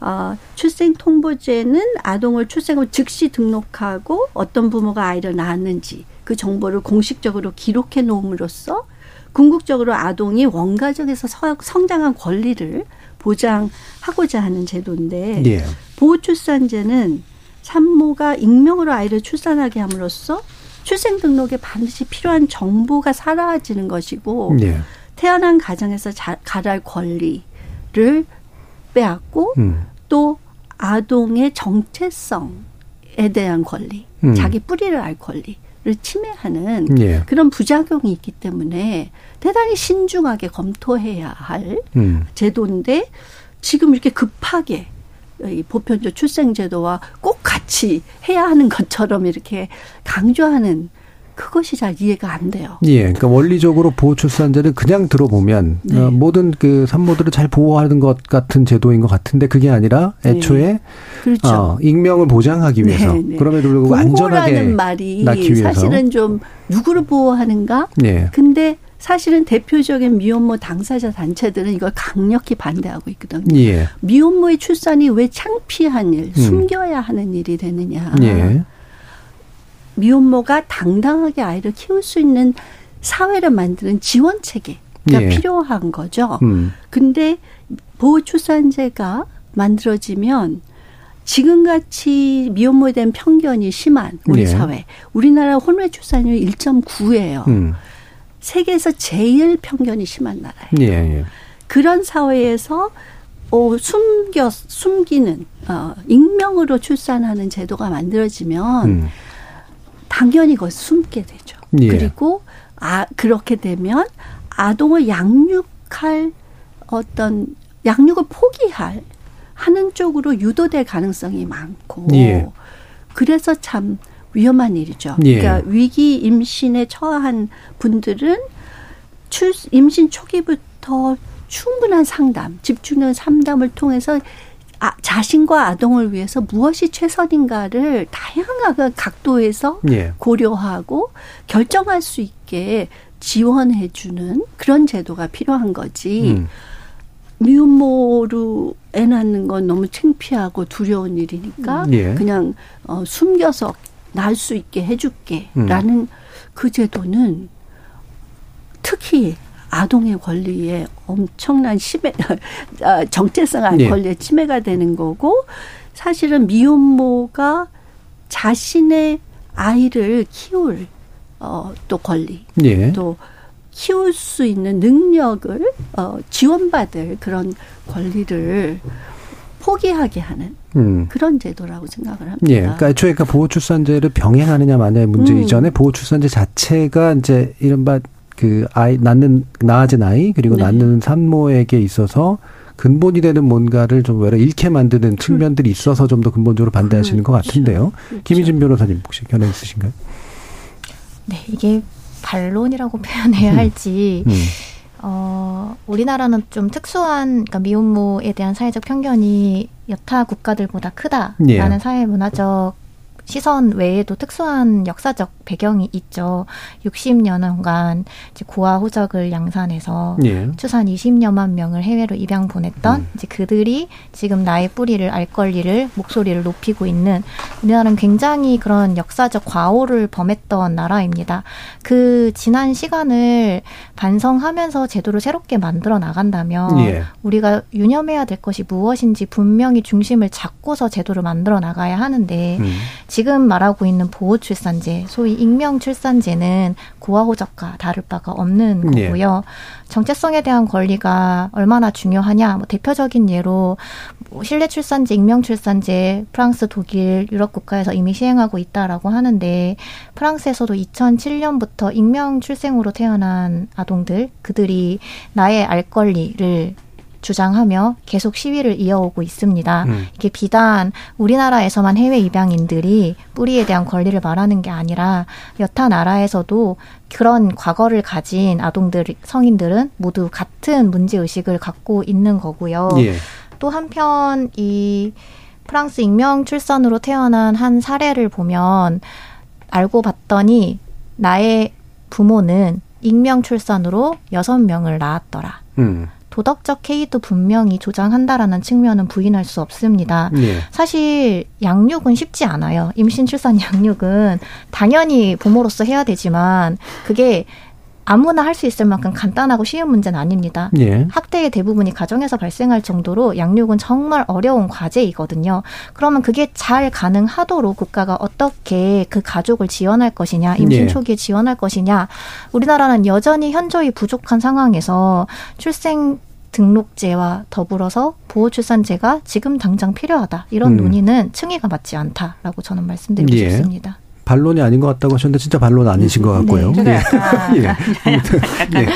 어, 출생 통보제는 아동을 출생후 즉시 등록하고 어떤 부모가 아이를 낳았는지 그 정보를 공식적으로 기록해 놓음으로써 궁극적으로 아동이 원가족에서 성장한 권리를 보장하고자 하는 제도인데 예. 보호출산제는 산모가 익명으로 아이를 출산하게 함으로써 출생 등록에 반드시 필요한 정보가 사라지는 것이고 예. 태어난 가정에서 자, 가할 권리를 빼앗고 음. 또 아동의 정체성에 대한 권리, 음. 자기 뿌리를 알 권리. 를 침해하는 예. 그런 부작용이 있기 때문에 대단히 신중하게 검토해야 할 음. 제도인데 지금 이렇게 급하게 이 보편적 출생제도와 꼭 같이 해야 하는 것처럼 이렇게 강조하는 그것이 잘 이해가 안 돼요. 예, 그러니까 원리적으로 보호출산제를 그냥 들어보면 네. 어, 모든 그 산모들을 잘 보호하는 것 같은 제도인 것 같은데 그게 아니라 네. 애초에 네. 그렇죠. 어, 익명을 보장하기 위해서 네, 네. 그럼에도 불구하고 안전하게 말이 낳기 위해서 사실은 좀 누구를 보호하는가? 네. 근데 사실은 대표적인 미혼모 당사자 단체들은 이걸 강력히 반대하고 있거든요. 예. 미혼모의 출산이 왜 창피한 일, 음. 숨겨야 하는 일이 되느냐. 예. 미혼모가 당당하게 아이를 키울 수 있는 사회를 만드는 지원 체계가 예. 필요한 거죠. 음. 근데 보호 출산제가 만들어지면 지금같이 미혼모에 대한 편견이 심한 우리 예. 사회. 우리나라 혼외 출산율 1.9예요. 음. 세계에서 제일 편견이 심한 나라예요. 예, 예. 그런 사회에서 어, 숨겨 숨기는 어, 익명으로 출산하는 제도가 만들어지면 음. 당연히 그걸 숨게 되죠. 예. 그리고 아 그렇게 되면 아동을 양육할 어떤 양육을 포기할 하는 쪽으로 유도될 가능성이 많고 예. 그래서 참 위험한 일이죠. 예. 그러니까 위기 임신에 처한 분들은 출 임신 초기부터 충분한 상담, 집중된 상담을 통해서 아, 자신과 아동을 위해서 무엇이 최선인가를 다양한 각도에서 예. 고려하고 결정할 수 있게 지원해주는 그런 제도가 필요한 거지. 음. 미혼모로 애 낳는 건 너무 창피하고 두려운 일이니까 예. 그냥 어, 숨겨서 낳을 수 있게 해줄게라는 음. 그 제도는 특히 아동의 권리에 엄청난 심해 아, 정체성 네. 권리에 침해가 되는 거고 사실은 미혼모가 자신의 아이를 키울 어, 또 권리 네. 또 키울 수 있는 능력을 어, 지원받을 그런 권리를 포기하게 하는 음. 그런 제도라고 생각을 합니다. 예, 그러니까 애초에 그러니까 보호출산제를 병행하느냐 마냐의 문제 음. 이전에 보호출산제 자체가 이제 이른바 그 아이 낳는 낳아진 아이 그리고 네. 낳는 산모에게 있어서 근본이 되는 뭔가를 좀 외려 잃게 만드는 그 측면들이 있어서 좀 더 근본적으로 반대하시는 그렇죠. 것 같은데요. 그렇죠. 김희진 변호사님 혹시 견해 있으신가요? 네, 이게 반론이라고 표현해야 음. 할지 음. 어, 우리나라는 좀 특수한 그러니까 미혼모에 대한 사회적 편견이 여타 국가들보다 크다라는 예. 사회 문화적 시선 외에도 특수한 역사적 배경이 있죠. 60년간 이제 고아 호적을 양산해서 예. 추산 20여만 명을 해외로 입양 보냈던 음. 이제 그들이 지금 나의 뿌리를 알 권리를 목소리를 높이고 있는 우리나라는 굉장히 그런 역사적 과오를 범했던 나라입니다. 그 지난 시간을 반성하면서 제도를 새롭게 만들어 나간다면 예. 우리가 유념해야 될 것이 무엇인지 분명히 중심을 잡고서 제도를 만들어 나가야 하는데 음. 지금 말하고 있는 보호 출산제, 소위 익명 출산제는 고아호적과 다를 바가 없는 네. 거고요. 네. 정체성에 대한 권리가 얼마나 중요하냐, 뭐 대표적인 예로 뭐 실내 출산제, 익명 출산제, 프랑스, 독일, 유럽 국가에서 이미 시행하고 있다라고 하는데 프랑스에서도 2007년부터 익명 출생으로 태어난 아동들, 그들이 나의 알 권리를 주장하며 계속 시위를 이어오고 있습니다. 음. 이게 비단 우리나라에서만 해외 입양인들이 뿌리에 대한 권리를 말하는 게 아니라 여타 나라에서도 그런 과거를 가진 아동들, 성인들은 모두 같은 문제 의식을 갖고 있는 거고요. 예. 또 한편 이 프랑스 익명 출산으로 태어난 한 사례를 보면 알고 봤더니 나의 부모는 익명 출산으로 여섯 명을 낳았더라. 음. 도덕적 케이도 분명히 조장한다라는 측면은 부인할 수 없습니다. 네. 사실 양육은 쉽지 않아요. 임신, 출산, 양육은 당연히 부모로서 해야 되지만 그게 아무나 할 수 있을 만큼 간단하고 쉬운 문제는 아닙니다. 예. 학대의 대부분이 가정에서 발생할 정도로 양육은 정말 어려운 과제이거든요. 그러면 그게 잘 가능하도록 국가가 어떻게 그 가족을 지원할 것이냐, 임신 예. 초기에 지원할 것이냐. 우리나라는 여전히 현저히 부족한 상황에서 출생 등록제와 더불어서 보호출산제가 지금 당장 필요하다. 이런 음. 논의는 층위가 맞지 않다라고 저는 말씀드리고 예. 싶습니다. 반론이 아닌 것 같다고 하셨는데 진짜 반론 아니신 것 같고요. 네, 제가 예. 예.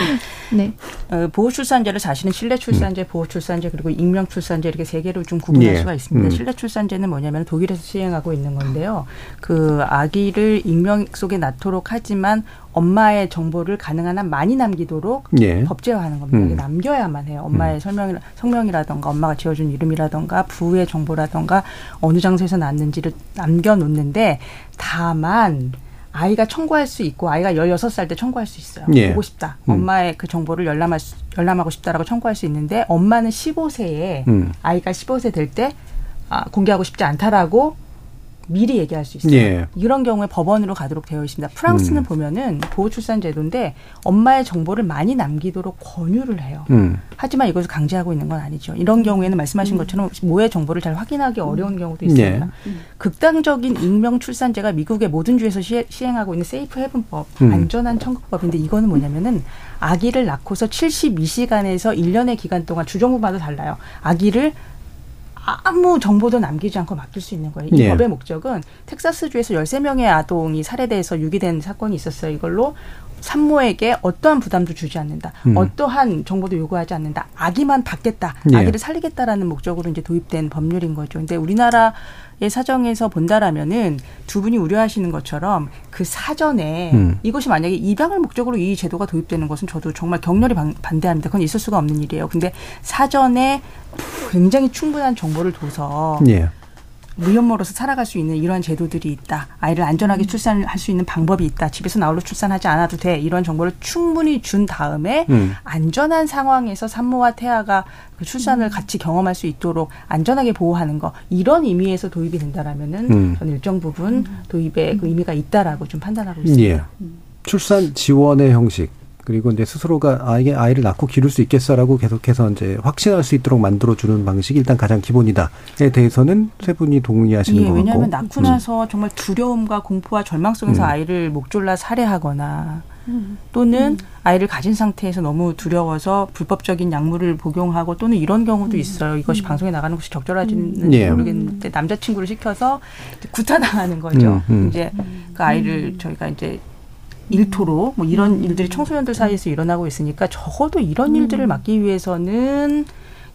네. 어, 보호출산제를 자신은 실내 출산제, 음. 보호출산제 그리고 익명 출산제 이렇게 세 개로 좀 구분할 예. 수가 있습니다. 음. 실내 출산제는 뭐냐면 독일에서 시행하고 있는 건데요. 그 아기를 익명 속에 낳도록 하지만 엄마의 정보를 가능한 한 많이 남기도록 예. 법제화하는 겁니다. 음. 남겨야만 해요. 엄마의 음. 설명 성명이라던가 엄마가 지어준 이름이라던가 부의 정보라던가 어느 장소에서 낳았는지를 남겨놓는데 다만 아이가 청구할 수 있고 아이가 열여섯 살 때 청구할 수 있어요. 예. 보고 싶다. 음. 엄마의 그 정보를 열람할 수, 열람하고 싶다라고 청구할 수 있는데 엄마는 십오 세에 음. 아이가 십오 세 될 때 아, 공개하고 싶지 않다라고 미리 얘기할 수 있어요. 예. 이런 경우에 법원으로 가도록 되어 있습니다. 프랑스는 음. 보면은 보호출산 제도인데 엄마의 정보를 많이 남기도록 권유를 해요. 음. 하지만 이것을 강제하고 있는 건 아니죠. 이런 경우에는 말씀하신 음. 것처럼 모의 정보를 잘 확인하기 어려운 경우도 있습니다. 예. 극단적인 익명 출산제가 미국의 모든 주에서 시, 행하고 있는 세이프 헤븐법, 음. 안전한 천국법인데 이거는 뭐냐면은 아기를 낳고서 72시간에서 1년의 기간 동안 주정부마다 달라요. 아기를 아무 정보도 남기지 않고 맡길 수 있는 거예요. 이 예. 법의 목적은 텍사스주에서 13명의 아동이 살해돼서 유기된 사건이 있었어요. 이걸로 산모에게 어떠한 부담도 주지 않는다. 음. 어떠한 정보도 요구하지 않는다. 아기만 받겠다. 예. 아기를 살리겠다라는 목적으로 이제 도입된 법률인 거죠. 근데 우리나라 의 사정에서 본다라면은 두 분이 우려하시는 것처럼 그 사전에 음. 이것이 만약에 입양을 목적으로 이 제도가 도입되는 것은 저도 정말 격렬히 반, 반대합니다. 그건 있을 수가 없는 일이에요. 근데 사전에 굉장히 충분한 정보를 둬서 예. 무연모로서 살아갈 수 있는 이러한 제도들이 있다. 아이를 안전하게 음. 출산할 수 있는 방법이 있다. 집에서 나홀로 출산하지 않아도 돼. 이런 정보를 충분히 준 다음에 음. 안전한 상황에서 산모와 태아가 그 출산을 음. 같이 경험할 수 있도록 안전하게 보호하는 거 이런 의미에서 도입이 된다라면은 음. 저는 일정 부분 음. 도입에 그 의미가 있다라고 좀 판단하고 있습니다. 예. 출산 지원의 형식 그리고 이제 스스로가 아이게 아이를 낳고 기를 수 있겠어라고 계속해서 이제 확신할 수 있도록 만들어 주는 방식이 일단 가장 기본이다에 대해서는 세 분이 동의하시는 예, 것 같고. 왜냐하면 낳고 나서 음. 정말 두려움과 공포와 절망 속에서 음. 아이를 목졸라 살해하거나 음. 또는 음. 아이를 가진 상태에서 너무 두려워서 불법적인 약물을 복용하고 또는 이런 경우도 음. 있어요. 이것이 음. 방송에 나가는 것이 적절하지는 예. 모르겠는데 남자친구를 시켜서 구타당하는 거죠. 이제 그 아이를 저희가 이제 일토로 뭐 이런 음. 일들이 청소년들 사이에서 일어나고 있으니까 적어도 이런 음. 일들을 막기 위해서는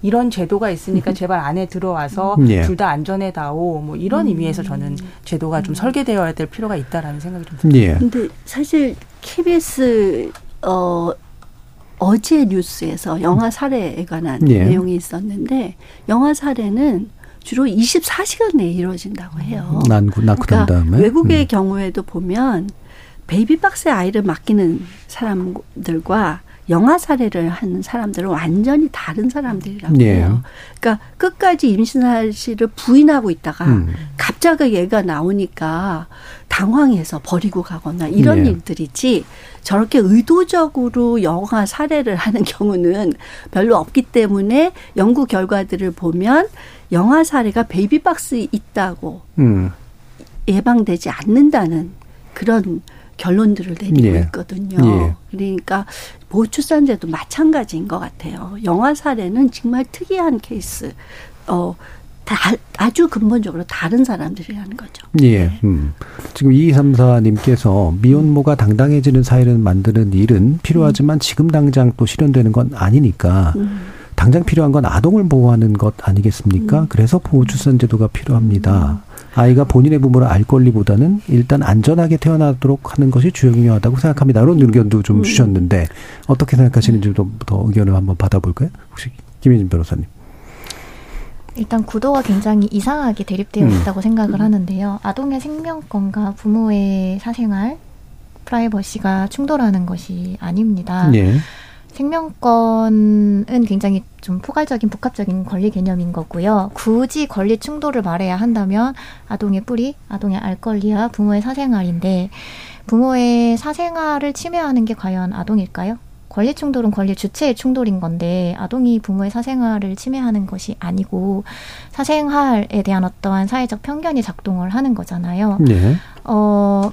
이런 제도가 있으니까 제발 안에 들어와서 예. 둘다 안전해 다오 뭐 이런 음. 의미에서 저는 제도가 좀 설계되어야 될 필요가 있다라는 생각이 좀 듭니다. 예. 근데 사실 KBS 어 어제 뉴스에서 영화 살해에 관한 예. 내용이 있었는데 영화 살해는 주로 24시간 내에 이루어진다고 해요. 난구 낳고 그러니까 다음에 외국의 음. 경우에도 보면 베이비박스에 아이를 맡기는 사람들과 영아 살해를 하는 사람들은 완전히 다른 사람들이라고 예. 해요. 그러니까 끝까지 임신 사실을 부인하고 있다가 음. 갑자기 얘가 나오니까 당황해서 버리고 가거나 이런 예. 일들이지 저렇게 의도적으로 영아 살해를 하는 경우는 별로 없기 때문에 연구 결과들을 보면 영아 살해가 베이비박스에 있다고 음. 예방되지 않는다는 그런 결론들을 내리고 예. 있거든요. 예. 그러니까 보호출산제도 마찬가지인 것 같아요. 영아 사례는 정말 특이한 케이스. 어, 다, 아주 근본적으로 다른 사람들이라는 거죠. 예. 네. 음. 지금 2234님께서 미혼모가 당당해지는 사회를 만드는 일은 필요하지만 음. 지금 당장 또 실현되는 건 아니니까 음. 당장 필요한 건 아동을 보호하는 것 아니겠습니까? 음. 그래서 보호출산제도가 필요합니다. 음. 아이가 본인의 부모를 알 권리보다는 일단 안전하게 태어나도록 하는 것이 중요하다고 생각합니다. 이런 의견도 좀 음. 주셨는데 어떻게 생각하시는지 좀더 의견을 한번 받아볼까요? 혹시 김혜진 변호사님. 일단 구도가 굉장히 이상하게 대립되어 음. 있다고 생각을 음. 하는데요. 아동의 생명권과 부모의 사생활, 프라이버시가 충돌하는 것이 아닙니다. 예. 생명권은 굉장히 좀 포괄적인 복합적인 권리 개념인 거고요. 굳이 권리 충돌을 말해야 한다면 아동의 뿌리, 아동의 알 권리와 부모의 사생활인데 부모의 사생활을 침해하는 게 과연 아동일까요? 권리 충돌은 권리 주체의 충돌인 건데 아동이 부모의 사생활을 침해하는 것이 아니고 사생활에 대한 어떠한 사회적 편견이 작동을 하는 거잖아요. 네. 어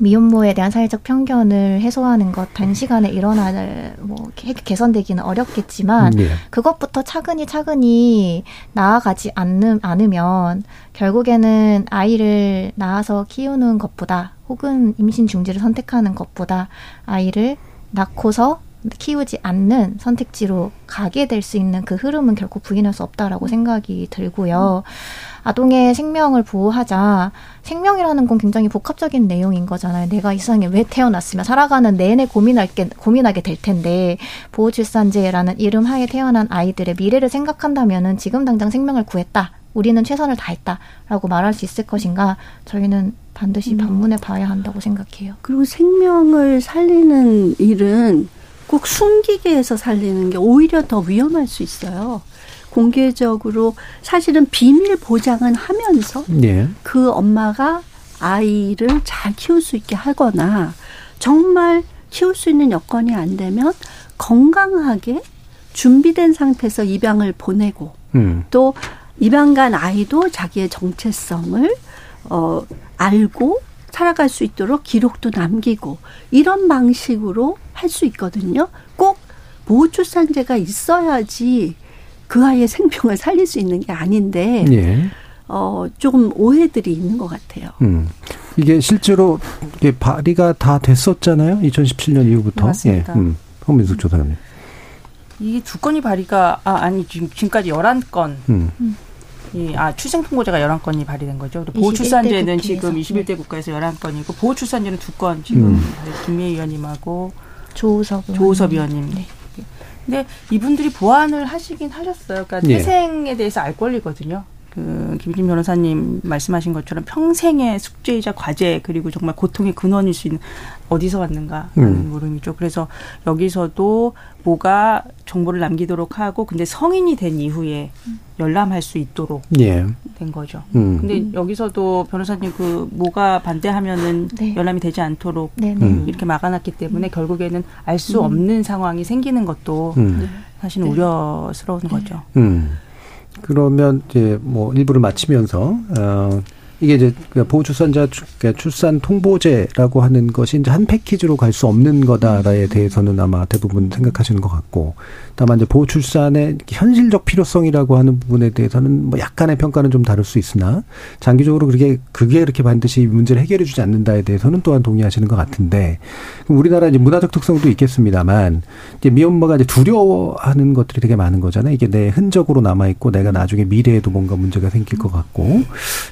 미혼모에 대한 사회적 편견을 해소하는 것 단시간에 일어날 뭐 개선되기는 어렵겠지만 네. 그것부터 차근히 차근히 나아가지 않는 않으면 결국에는 아이를 낳아서 키우는 것보다 혹은 임신 중지를 선택하는 것보다 아이를 낳고서 키우지 않는 선택지로 가게 될 수 있는 그 흐름은 결코 부인할 수 없다라고 생각이 들고요. 아동의 생명을 보호하자. 생명이라는 건 굉장히 복합적인 내용인 거잖아요. 내가 이 세상에 왜 태어났으면 살아가는 내내 고민할 게, 고민하게 될 텐데 보호출산제라는 이름 하에 태어난 아이들의 미래를 생각한다면은 지금 당장 생명을 구했다. 우리는 최선을 다했다라고 말할 수 있을 것인가? 저희는 반드시 음. 반문해 봐야 한다고 생각해요. 그리고 생명을 살리는 일은 꼭 숨기게 해서 살리는 게 오히려 더 위험할 수 있어요. 공개적으로 사실은 비밀 보장은 하면서 네. 그 엄마가 아이를 잘 키울 수 있게 하거나 정말 키울 수 있는 여건이 안 되면 건강하게 준비된 상태에서 입양을 보내고 음. 또 입양 간 아이도 자기의 정체성을 어 알고 살아갈 수 있도록 기록도 남기고 이런 방식으로 할 수 있거든요. 꼭 보호출산제가 있어야지 그 아이의 생명을 살릴 수 있는 게 아닌데 예. 어, 조금 오해들이 있는 것 같아요. 음. 이게 실제로 이게 발의가 다 됐었잖아요. 2017년 이후부터. 맞습니다. 예. 음. 황민숙 조사님. 이게 두 건이 발의가 아 아니 지금 지금까지 열한 건 음. 이, 아, 출생통보제가 11건이 발의된 거죠. 보호출산제는 지금 21대 국가에서 11건이고, 보호출산제는 두 건, 지금 음. 김혜 의원님하고 조우섭, 조우섭 의원님. 네. 근데 이분들이 보완을 하시긴 하셨어요. 그러니까 예. 태생에 대해서 알 권리거든요. 그 김진 변호사님 말씀하신 것처럼 평생의 숙제이자 과제 그리고 정말 고통의 근원일 수 있는 어디서 왔는가 하는 음. 물음이죠. 그래서 여기서도 뭐가 정보를 남기도록 하고 근데 성인이 된 이후에 열람할 수 있도록 예. 된 거죠. 음. 근데 여기서도 변호사님 그 뭐가 반대하면은 네. 열람이 되지 않도록 네, 네. 음. 이렇게 막아놨기 때문에 결국에는 알수 음. 없는 상황이 생기는 것도 음. 사실은 네. 우려스러운 거죠. 음. 그러면 이제 뭐 일부를 마치면서 어 이게 이제 그 보호출산자 그러니까 출산 통보제라고 하는 것이 이제 한 패키지로 갈 수 없는 거다에 대해서는 아마 대부분 생각하시는 것 같고 다만 이제 보호출산의 현실적 필요성이라고 하는 부분에 대해서는 뭐 약간의 평가는 좀 다를 수 있으나 장기적으로 그렇게 그게 이렇게 반드시 문제를 해결해 주지 않는다에 대해서는 또한 동의하시는 것 같은데 우리나라 이제 문화적 특성도 있겠습니다만 이제 미혼모가 이제 두려워하는 것들이 되게 많은 거잖아요. 이게 내 흔적으로 남아 있고 내가 나중에 미래에도 뭔가 문제가 생길 것 같고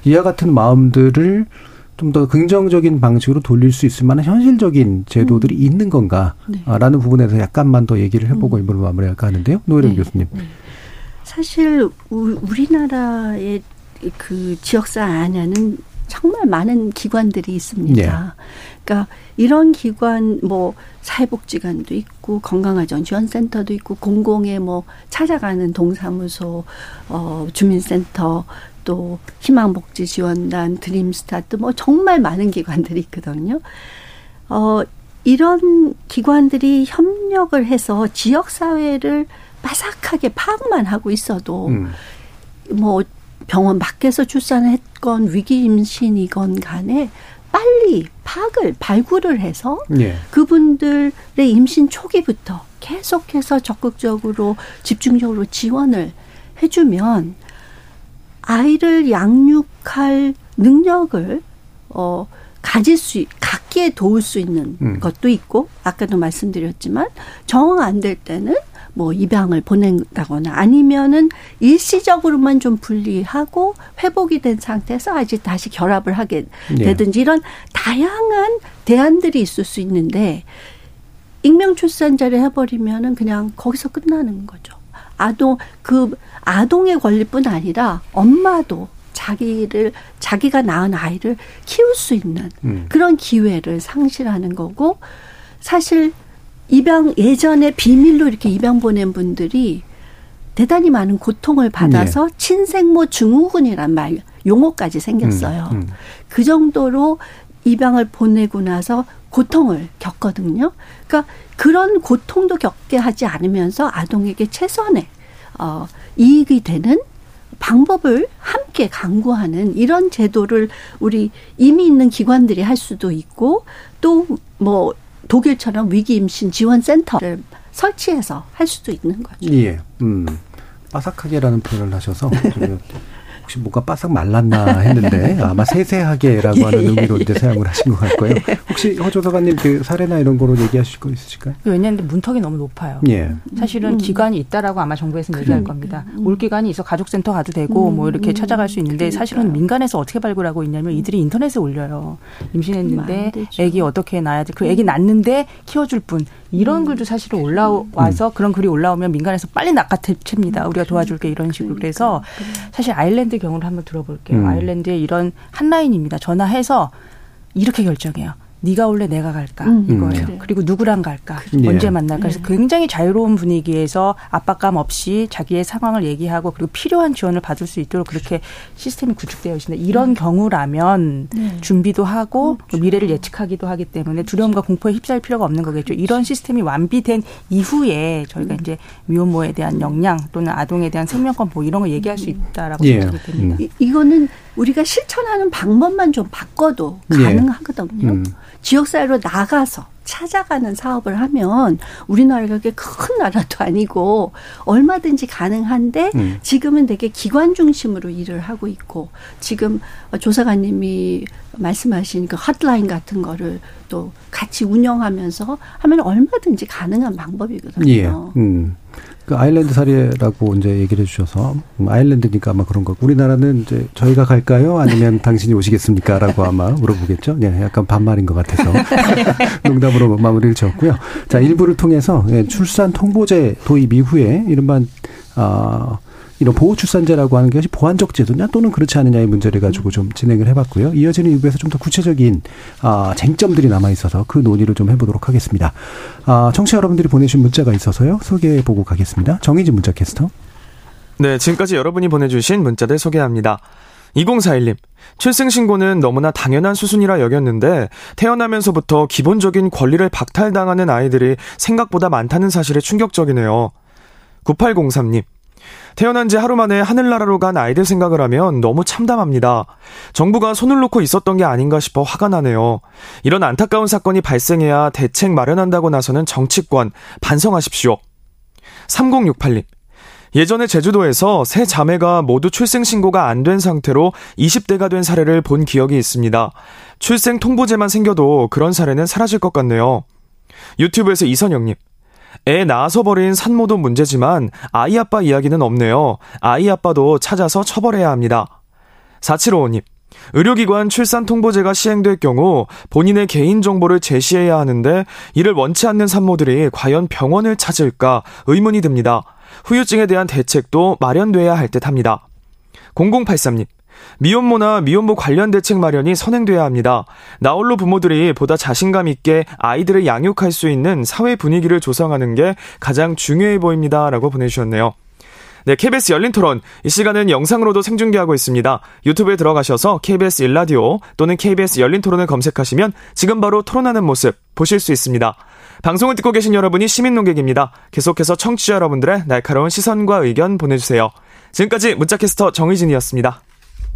이와 같은 마음들을 좀 더 긍정적인 방식으로 돌릴 수 있을 만한 현실적인 제도들이 음. 있는 건가라는 네. 부분에서 약간만 더 얘기를 해보고 음. 이부를 마무리할까 하는데요. 노혜령 네. 교수님. 네. 사실 우리나라의 그 지역사 안에는 정말 많은 기관들이 있습니다. 네. 그러니까 이런 기관 뭐 사회복지관도 있고 건강아전지원센터도 있고 공공의 뭐 찾아가는 동사무소 어 주민센터 또 희망복지지원단, 드림스타트 뭐 정말 많은 기관들이 있거든요. 어, 이런 기관들이 협력을 해서 지역 사회를 바삭하게 파악만 하고 있어도 음. 뭐 병원 밖에서 출산을 했건 위기 임신이건 간에 빨리 파악을 발굴을 해서 예. 그분들의 임신 초기부터 계속해서 적극적으로 집중적으로 지원을 해주면 아이를 양육할 능력을 어 가질 수 갖기에 도울 수 있는 음. 것도 있고 아까도 말씀드렸지만 정 안 될 때는 뭐 입양을 보낸다거나 아니면은 일시적으로만 좀 분리하고 회복이 된 상태에서 아직 다시 결합을 하게 네. 되든지 네. 이런 다양한 대안들이 있을 수 있는데 익명 출산자를 해버리면은 그냥 거기서 끝나는 거죠. 아동 그 아동의 권리뿐 아니라 엄마도 자기를 자기가 낳은 아이를 키울 수 있는 음. 그런 기회를 상실하는 거고 사실 입양 예전에 비밀로 이렇게 입양 보낸 분들이 대단히 많은 고통을 받아서 네. 친생모 증후군이란 말 용어까지 생겼어요. 음, 음. 그 정도로 입양을 보내고 나서 고통을 겪거든요. 그러니까 그런 고통도 겪게 하지 않으면서 아동에게 최선의 어, 이익이 되는 방법을 함께 강구하는 이런 제도를 우리 이미 있는 기관들이 할 수도 있고 또 뭐 독일처럼 위기 임신 지원 센터를 설치해서 할 수도 있는 거죠. 예. 음. 바삭하게라는 표현을 하셔서 혹시 뭐가 바싹 말랐나 했는데 아마 세세하게라고 예, 하는 예, 의미로 이제 사용을 하신 것 같고요. 혹시 허 조사관님 그 사례나 이런 거로 얘기하실 거 있으실까요? 왜냐하면 문턱이 너무 높아요. 예. 사실은 음. 기관이 있다라고 아마 정부에서는 얘기할 겁니다. 음. 올 기관이 있어 가족센터 가도 되고 음. 뭐 이렇게 찾아갈 수 있는데 그러니까요. 사실은 민간에서 어떻게 발굴하고 있냐면 이들이 인터넷에 올려요. 임신했는데 아기 어떻게 낳아야지 그 아기 낳는데 키워줄 분 이런 음. 글도 사실은 올라와서 음. 그런 글이 올라오면 민간에서 빨리 낚아챕니다. 우리가 도와줄게 이런 식으로 그래서 사실 아일랜드 경우를 한번 들어볼게요. 음. 아일랜드의 이런 한 라인입니다. 전화해서 이렇게 결정해요. 네가 올래 내가 갈까 음, 이거예요. 음. 그리고 누구랑 갈까 그 언제 만날까. 그래서 굉장히 자유로운 분위기에서 압박감 없이 자기의 상황을 얘기하고 그리고 필요한 지원을 받을 수 있도록 그렇게 시스템이 구축되어 있습니다. 이런 음. 경우라면 네. 준비도 하고 그렇죠. 미래를 예측하기도 하기 때문에 두려움과 공포에 휩싸일 필요가 없는 거겠죠. 이런 시스템이 완비된 이후에 저희가 음. 이제 미혼모에 대한 역량 또는 아동에 대한 생명권 보호 이런 걸 얘기할 수 있다라고 예. 생각이 됩니다. 이, 이거는 우리가 실천하는 방법만 좀 바꿔도 예. 가능하거든요. 음. 지역사회로 나가서 찾아가는 사업을 하면 우리나라가 그렇게 큰 나라도 아니고 얼마든지 가능한데 음. 지금은 되게 기관 중심으로 일을 하고 있고 지금 조사관님이 말씀하신 그 핫라인 같은 거를 또 같이 운영하면서 하면 얼마든지 가능한 방법이거든요. 예. 음. 그 아일랜드 사례라고 이제 얘기를 해주셔서 음, 아일랜드니까 아마 그런 거. 우리나라는 이제 저희가 갈까요? 아니면 당신이 오시겠습니까?라고 아마 물어보겠죠. 네, 약간 반말인 것 같아서 농담으로 마무리를 지었고요. 자, 일부를 통해서 예, 출산 통보제 도입 이후에 이른바 아. 이런 보호출산제라고 하는 것이 보완적 제도냐 또는 그렇지 않느냐의 문제를 가지고 좀 진행을 해봤고요. 이어지는 일부에서 좀 더 구체적인 아, 쟁점들이 남아 있어서 그 논의를 좀 해보도록 하겠습니다. 아, 청취자 여러분들이 보내신 문자가 있어서요. 소개해 보고 가겠습니다. 정희진 문자 캐스터. 네, 지금까지 여러분이 보내주신 문자들 소개합니다. 2041님, 출생신고는 너무나 당연한 수순이라 여겼는데 태어나면서부터 기본적인 권리를 박탈당하는 아이들이 생각보다 많다는 사실에 충격적이네요. 9803님, 태어난 지 하루 만에 하늘나라로 간 아이들 생각을 하면 너무 참담합니다. 정부가 손을 놓고 있었던 게 아닌가 싶어 화가 나네요. 이런 안타까운 사건이 발생해야 대책 마련한다고 나서는 정치권 반성하십시오. 3068님. 예전에 제주도에서 세 자매가 모두 출생신고가 안 된 상태로 20대가 된 사례를 본 기억이 있습니다. 출생 통보제만 생겨도 그런 사례는 사라질 것 같네요. 유튜브에서 이선영님. 애 낳아서 버린 산모도 문제지만 아이 아빠 이야기는 없네요. 아이 아빠도 찾아서 처벌해야 합니다. 4755님. 의료기관 출산 통보제가 시행될 경우 본인의 개인정보를 제시해야 하는데 이를 원치 않는 산모들이 과연 병원을 찾을까 의문이 듭니다. 후유증에 대한 대책도 마련돼야 할 듯 합니다. 0083님. 미혼모나 미혼모 관련 대책 마련이 선행돼야 합니다. 나홀로 부모들이 보다 자신감 있게 아이들을 양육할 수 있는 사회 분위기를 조성하는 게 가장 중요해 보입니다. 라고 보내주셨네요. 네, KBS 열린 토론. 이 시간은 영상으로도 생중계하고 있습니다. 유튜브에 들어가셔서 KBS 일라디오 또는 KBS 열린 토론을 검색하시면 지금 바로 토론하는 모습 보실 수 있습니다. 방송을 듣고 계신 여러분이 시민 농객입니다. 계속해서 청취자 여러분들의 날카로운 시선과 의견 보내주세요. 지금까지 문자캐스터 정의진이었습니다.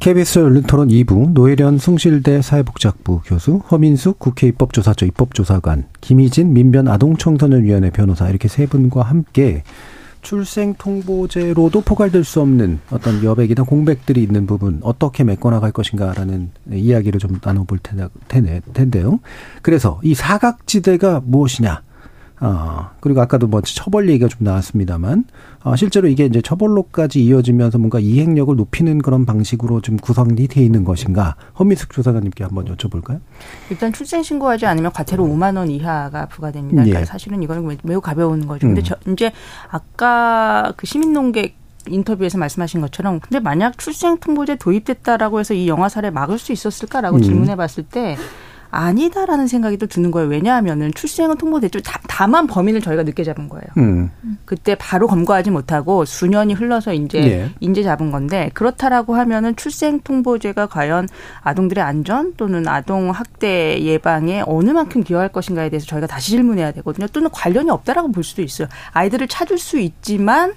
KBS 열린 토론 2부 노혜련 숭실대 사회복지학부 교수 허민숙 국회 입법조사처 입법조사관 김희진 민변 아동청소년위원회 변호사 이렇게 세 분과 함께 출생 통보제로도 포괄될 수 없는 어떤 여백이나 공백들이 있는 부분 어떻게 메꿔나갈 것인가라는 이야기를 좀 나눠볼 텐데요. 그래서 이 사각지대가 무엇이냐? 어, 그리고 아까도 뭐 처벌 얘기가 좀 나왔습니다만, 어, 실제로 이게 이제 처벌로까지 이어지면서 뭔가 이행력을 높이는 그런 방식으로 좀 구성이 돼 있는 것인가? 허미숙 조사관님께 한번 여쭤볼까요? 일단 출생 신고하지 않으면 과태료 5만 원 이하가 부과됩니다. 그러니까 예. 사실은 이거는 매우 가벼운 거죠. 근데 음. 저, 이제 아까 그 시민농객 인터뷰에서 말씀하신 것처럼 근데 만약 출생 통보제 도입됐다라고 해서 이 영화 사례 막을 수 있었을까라고 음. 질문해 봤을 때 아니다라는 생각이 또 드는 거예요. 왜냐하면은 출생은 통보됐죠. 다, 다만 범인을 저희가 늦게 잡은 거예요. 음. 그때 바로 검거하지 못하고 수년이 흘러서 이제 예. 인제 잡은 건데 그렇다라고 하면은 출생 통보제가 과연 아동들의 안전 또는 아동 학대 예방에 어느 만큼 기여할 것인가에 대해서 저희가 다시 질문해야 되거든요. 또는 관련이 없다라고 볼 수도 있어요. 아이들을 찾을 수 있지만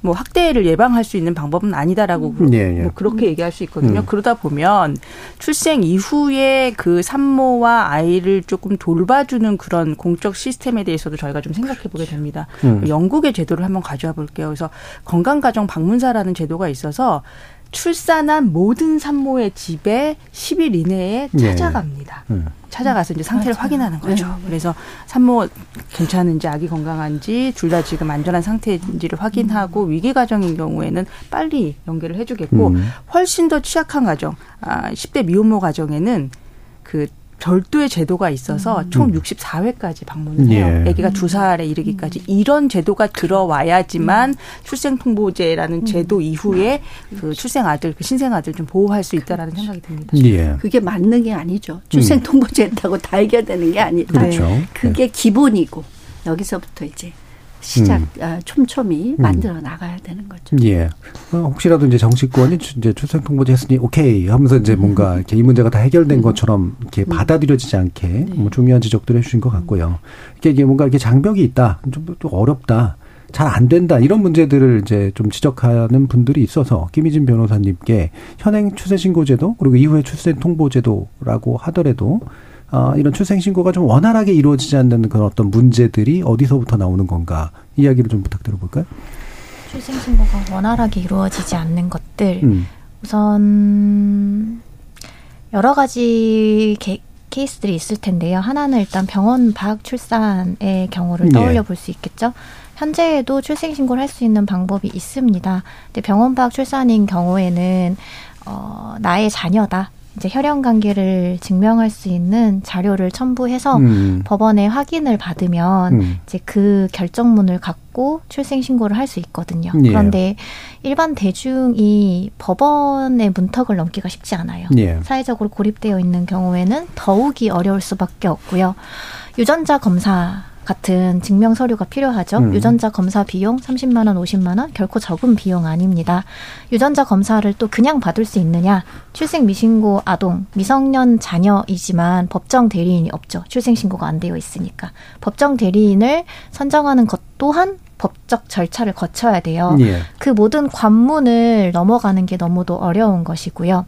뭐 학대를 예방할 수 있는 방법은 아니다라고 예, 예. 뭐 그렇게 얘기할 수 있거든요. 음. 그러다 보면 출생 이후에 그 산모와 아이를 조금 돌봐주는 그런 공적 시스템에 대해서도 저희가 좀 생각해 보게 됩니다. 음. 영국의 제도를 한번 가져와 볼게요. 그래서 건강가정 방문사라는 제도가 있어서 출산한 모든 산모의 집에 10일 이내에 예, 예. 찾아갑니다. 예. 찾아가서 이제 상태를 맞아요. 확인하는 거죠. 네. 그래서 산모 괜찮은지 아기 건강한지 둘 다 지금 안전한 상태인지를 확인하고 음. 위기 가정인 경우에는 빨리 연계를 해주겠고 음. 훨씬 더 취약한 가정, 아, 10대 미혼모 가정에는 그 별도의 제도가 있어서 음. 총 64회까지 방문을 해요. 예. 아기가 두 살에 이르기까지 이런 제도가 들어와야지만 음. 출생통보제라는 음. 제도 이후에 그 출생 아들, 그 신생 아들 좀 보호할 수 있다라는 그렇죠. 생각이 듭니다. 예. 그게 맞는 게 아니죠. 출생통보제다고 다 해결되는 게 아니다. 그렇죠. 그게 기본이고 여기서부터 이제 시작 음. 아, 촘촘히 음. 만들어 나가야 되는 거죠. 예. 어, 혹시라도 이제 정치권이 이제 출생 통보제 했으니 오케이 하면서 이제 뭔가 이렇게 이 문제가 다 해결된 음. 것처럼 이렇게 음. 받아들여지지 않게 네. 뭐 중요한 지적들을 해주신 것 같고요. 이게, 이게 뭔가 이렇게 장벽이 있다, 좀, 좀 어렵다. 잘안 된다 이런 문제들을 이제 좀 지적하는 분들이 있어서 김희진 변호사님께 현행 출생신고제도 그리고 이후에 출생통보제도라고 하더라도 어, 이런 출생 신고가 좀 원활하게 이루어지지 않는 그런 어떤 문제들이 어디서부터 나오는 건가 이야기를 좀 부탁드려 볼까요? 출생 신고가 원활하게 이루어지지 않는 것들 음. 우선 여러 가지 개, 케이스들이 있을 텐데요. 하나는 일단 병원 방학 출산의 경우를 떠올려 예. 볼수 있겠죠. 현재에도 출생 신고를 할 수 있는 방법이 있습니다. 근데 병원 방학 출산인 경우에는 어, 나의 자녀다. 이제 혈연 관계를 증명할 수 있는 자료를 첨부해서 음. 법원에 확인을 받으면 음. 이제 그 결정문을 갖고 출생 신고를 할 수 있거든요. 예. 그런데 일반 대중이 법원의 문턱을 넘기가 쉽지 않아요. 예. 사회적으로 고립되어 있는 경우에는 더욱이 어려울 수밖에 없고요. 유전자 검사 같은 증명 서류가 필요하죠. 음. 유전자 검사 비용 30만 원, 50만 원 결코 적은 비용 아닙니다. 유전자 검사를 또 그냥 받을 수 있느냐? 출생 미신고 아동, 미성년 자녀이지만 법정 대리인이 없죠. 출생 신고가 안 되어 있으니까. 법정 대리인을 선정하는 것 또한 법적 절차를 거쳐야 돼요. 예. 그 모든 관문을 넘어가는 게 너무도 어려운 것이고요.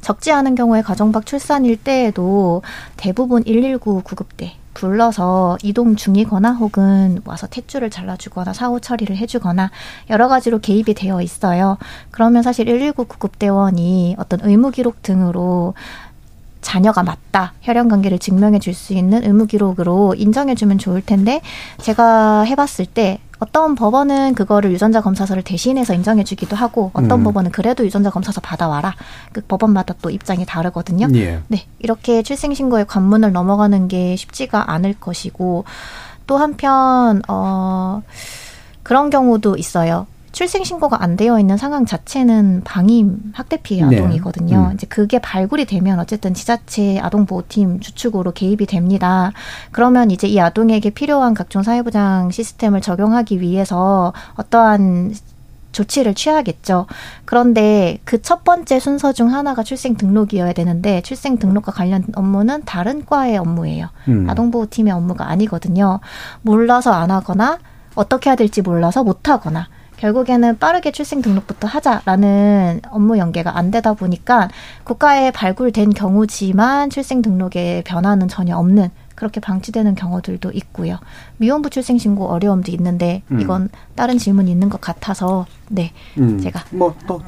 적지 않은 경우에 가정박 출산일 때에도 대부분 119 구급대 불러서 이동 중이거나 혹은 와서 탯줄을 잘라주거나 사후 처리를 해주거나 여러 가지로 개입이 되어 있어요. 그러면 사실 119 구급대원이 어떤 의무 기록 등으로 자녀가 맞다. 혈연 관계를 증명해 줄 수 있는 의무 기록으로 인정해 주면 좋을 텐데 제가 해봤을 때 어떤 법원은 그거를 유전자 검사서를 대신해서 인정해 주기도 하고 어떤 음. 법원은 그래도 유전자 검사서 받아와라. 그 법원마다 또 입장이 다르거든요. 예. 네. 이렇게 출생 신고의 관문을 넘어가는 게 쉽지가 않을 것이고 또 한편 어 그런 경우도 있어요. 출생 신고가 안 되어 있는 상황 자체는 방임 학대 피해 네. 아동이거든요. 네. 음. 이제 그게 발굴이 되면 어쨌든 지자체 아동보호팀 주축으로 개입이 됩니다. 그러면 이제 이 아동에게 필요한 각종 사회보장 시스템을 적용하기 위해서 어떠한 조치를 취하겠죠. 그런데 그 첫 번째 순서 중 하나가 출생 등록이어야 되는데 출생 등록과 관련 업무는 다른 과의 업무예요. 음. 아동보호팀의 업무가 아니거든요. 몰라서 안 하거나 어떻게 해야 될지 몰라서 못 하거나 결국에는 빠르게 출생 등록부터 하자라는 업무 연계가 안 되다 보니까 국가에 발굴된 경우지만 출생 등록에 변화는 전혀 없는 그렇게 방치되는 경우들도 있고요. 미혼부 출생 신고 어려움도 있는데 음. 이건 다른 질문이 있는 것 같아서 네 음. 제가 뭐또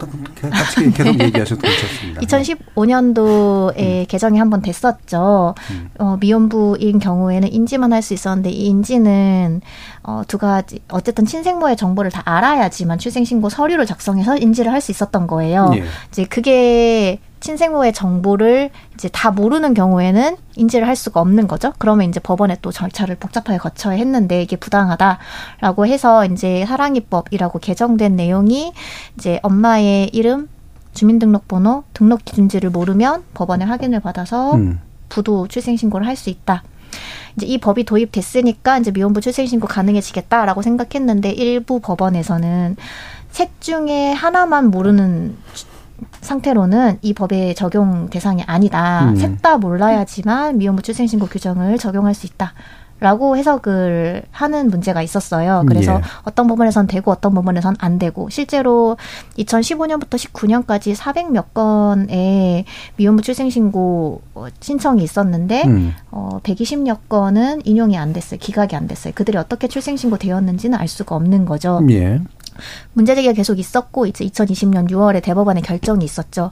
같이 계속 얘기하셔도 괜찮습니다. 2015년도에 음. 개정이 한 번 됐었죠. 음. 어, 미혼부인 경우에는 인지만 할 수 있었는데 이 인지는 어, 두 가지 어쨌든 친생모의 정보를 다 알아야지만 출생 신고 서류를 작성해서 인지를 할 수 있었던 거예요. 예. 이제 그게 친생모의 정보를 이제 다 모르는 경우에는 인지를 할 수가 없는 거죠. 그러면 이제 법원에 또 절차를 복잡하게 거쳐야 했는데 이게 부당하다라고 해서 이제 사랑이법이라고 개정된 내용이 이제 엄마의 이름, 주민등록번호, 등록 기준지를 모르면 법원에 확인을 받아서 음. 부도 출생신고를 할 수 있다. 이제 이 법이 도입됐으니까 이제 미혼부 출생신고 가능해지겠다라고 생각했는데 일부 법원에서는 셋 중에 하나만 모르는 상태로는 이 법의 적용 대상이 아니다. 음. 셋다 몰라야지만 미혼부 출생신고 규정을 적용할 수 있다. 라고 해석을 하는 문제가 있었어요. 그래서 예. 어떤 부분에선 되고 어떤 부분에선 안 되고 실제로 2015년부터 19년까지 400몇 건의 미혼부 출생신고 신청이 있었는데 음. 어 120여 건은 인용이 안 됐어요. 기각이 안 됐어요. 그들이 어떻게 출생신고 되었는지는 알 수가 없는 거죠. 예. 문제 제기가 계속 있었고 이제 2020년 6월에 대법원의 결정이 있었죠.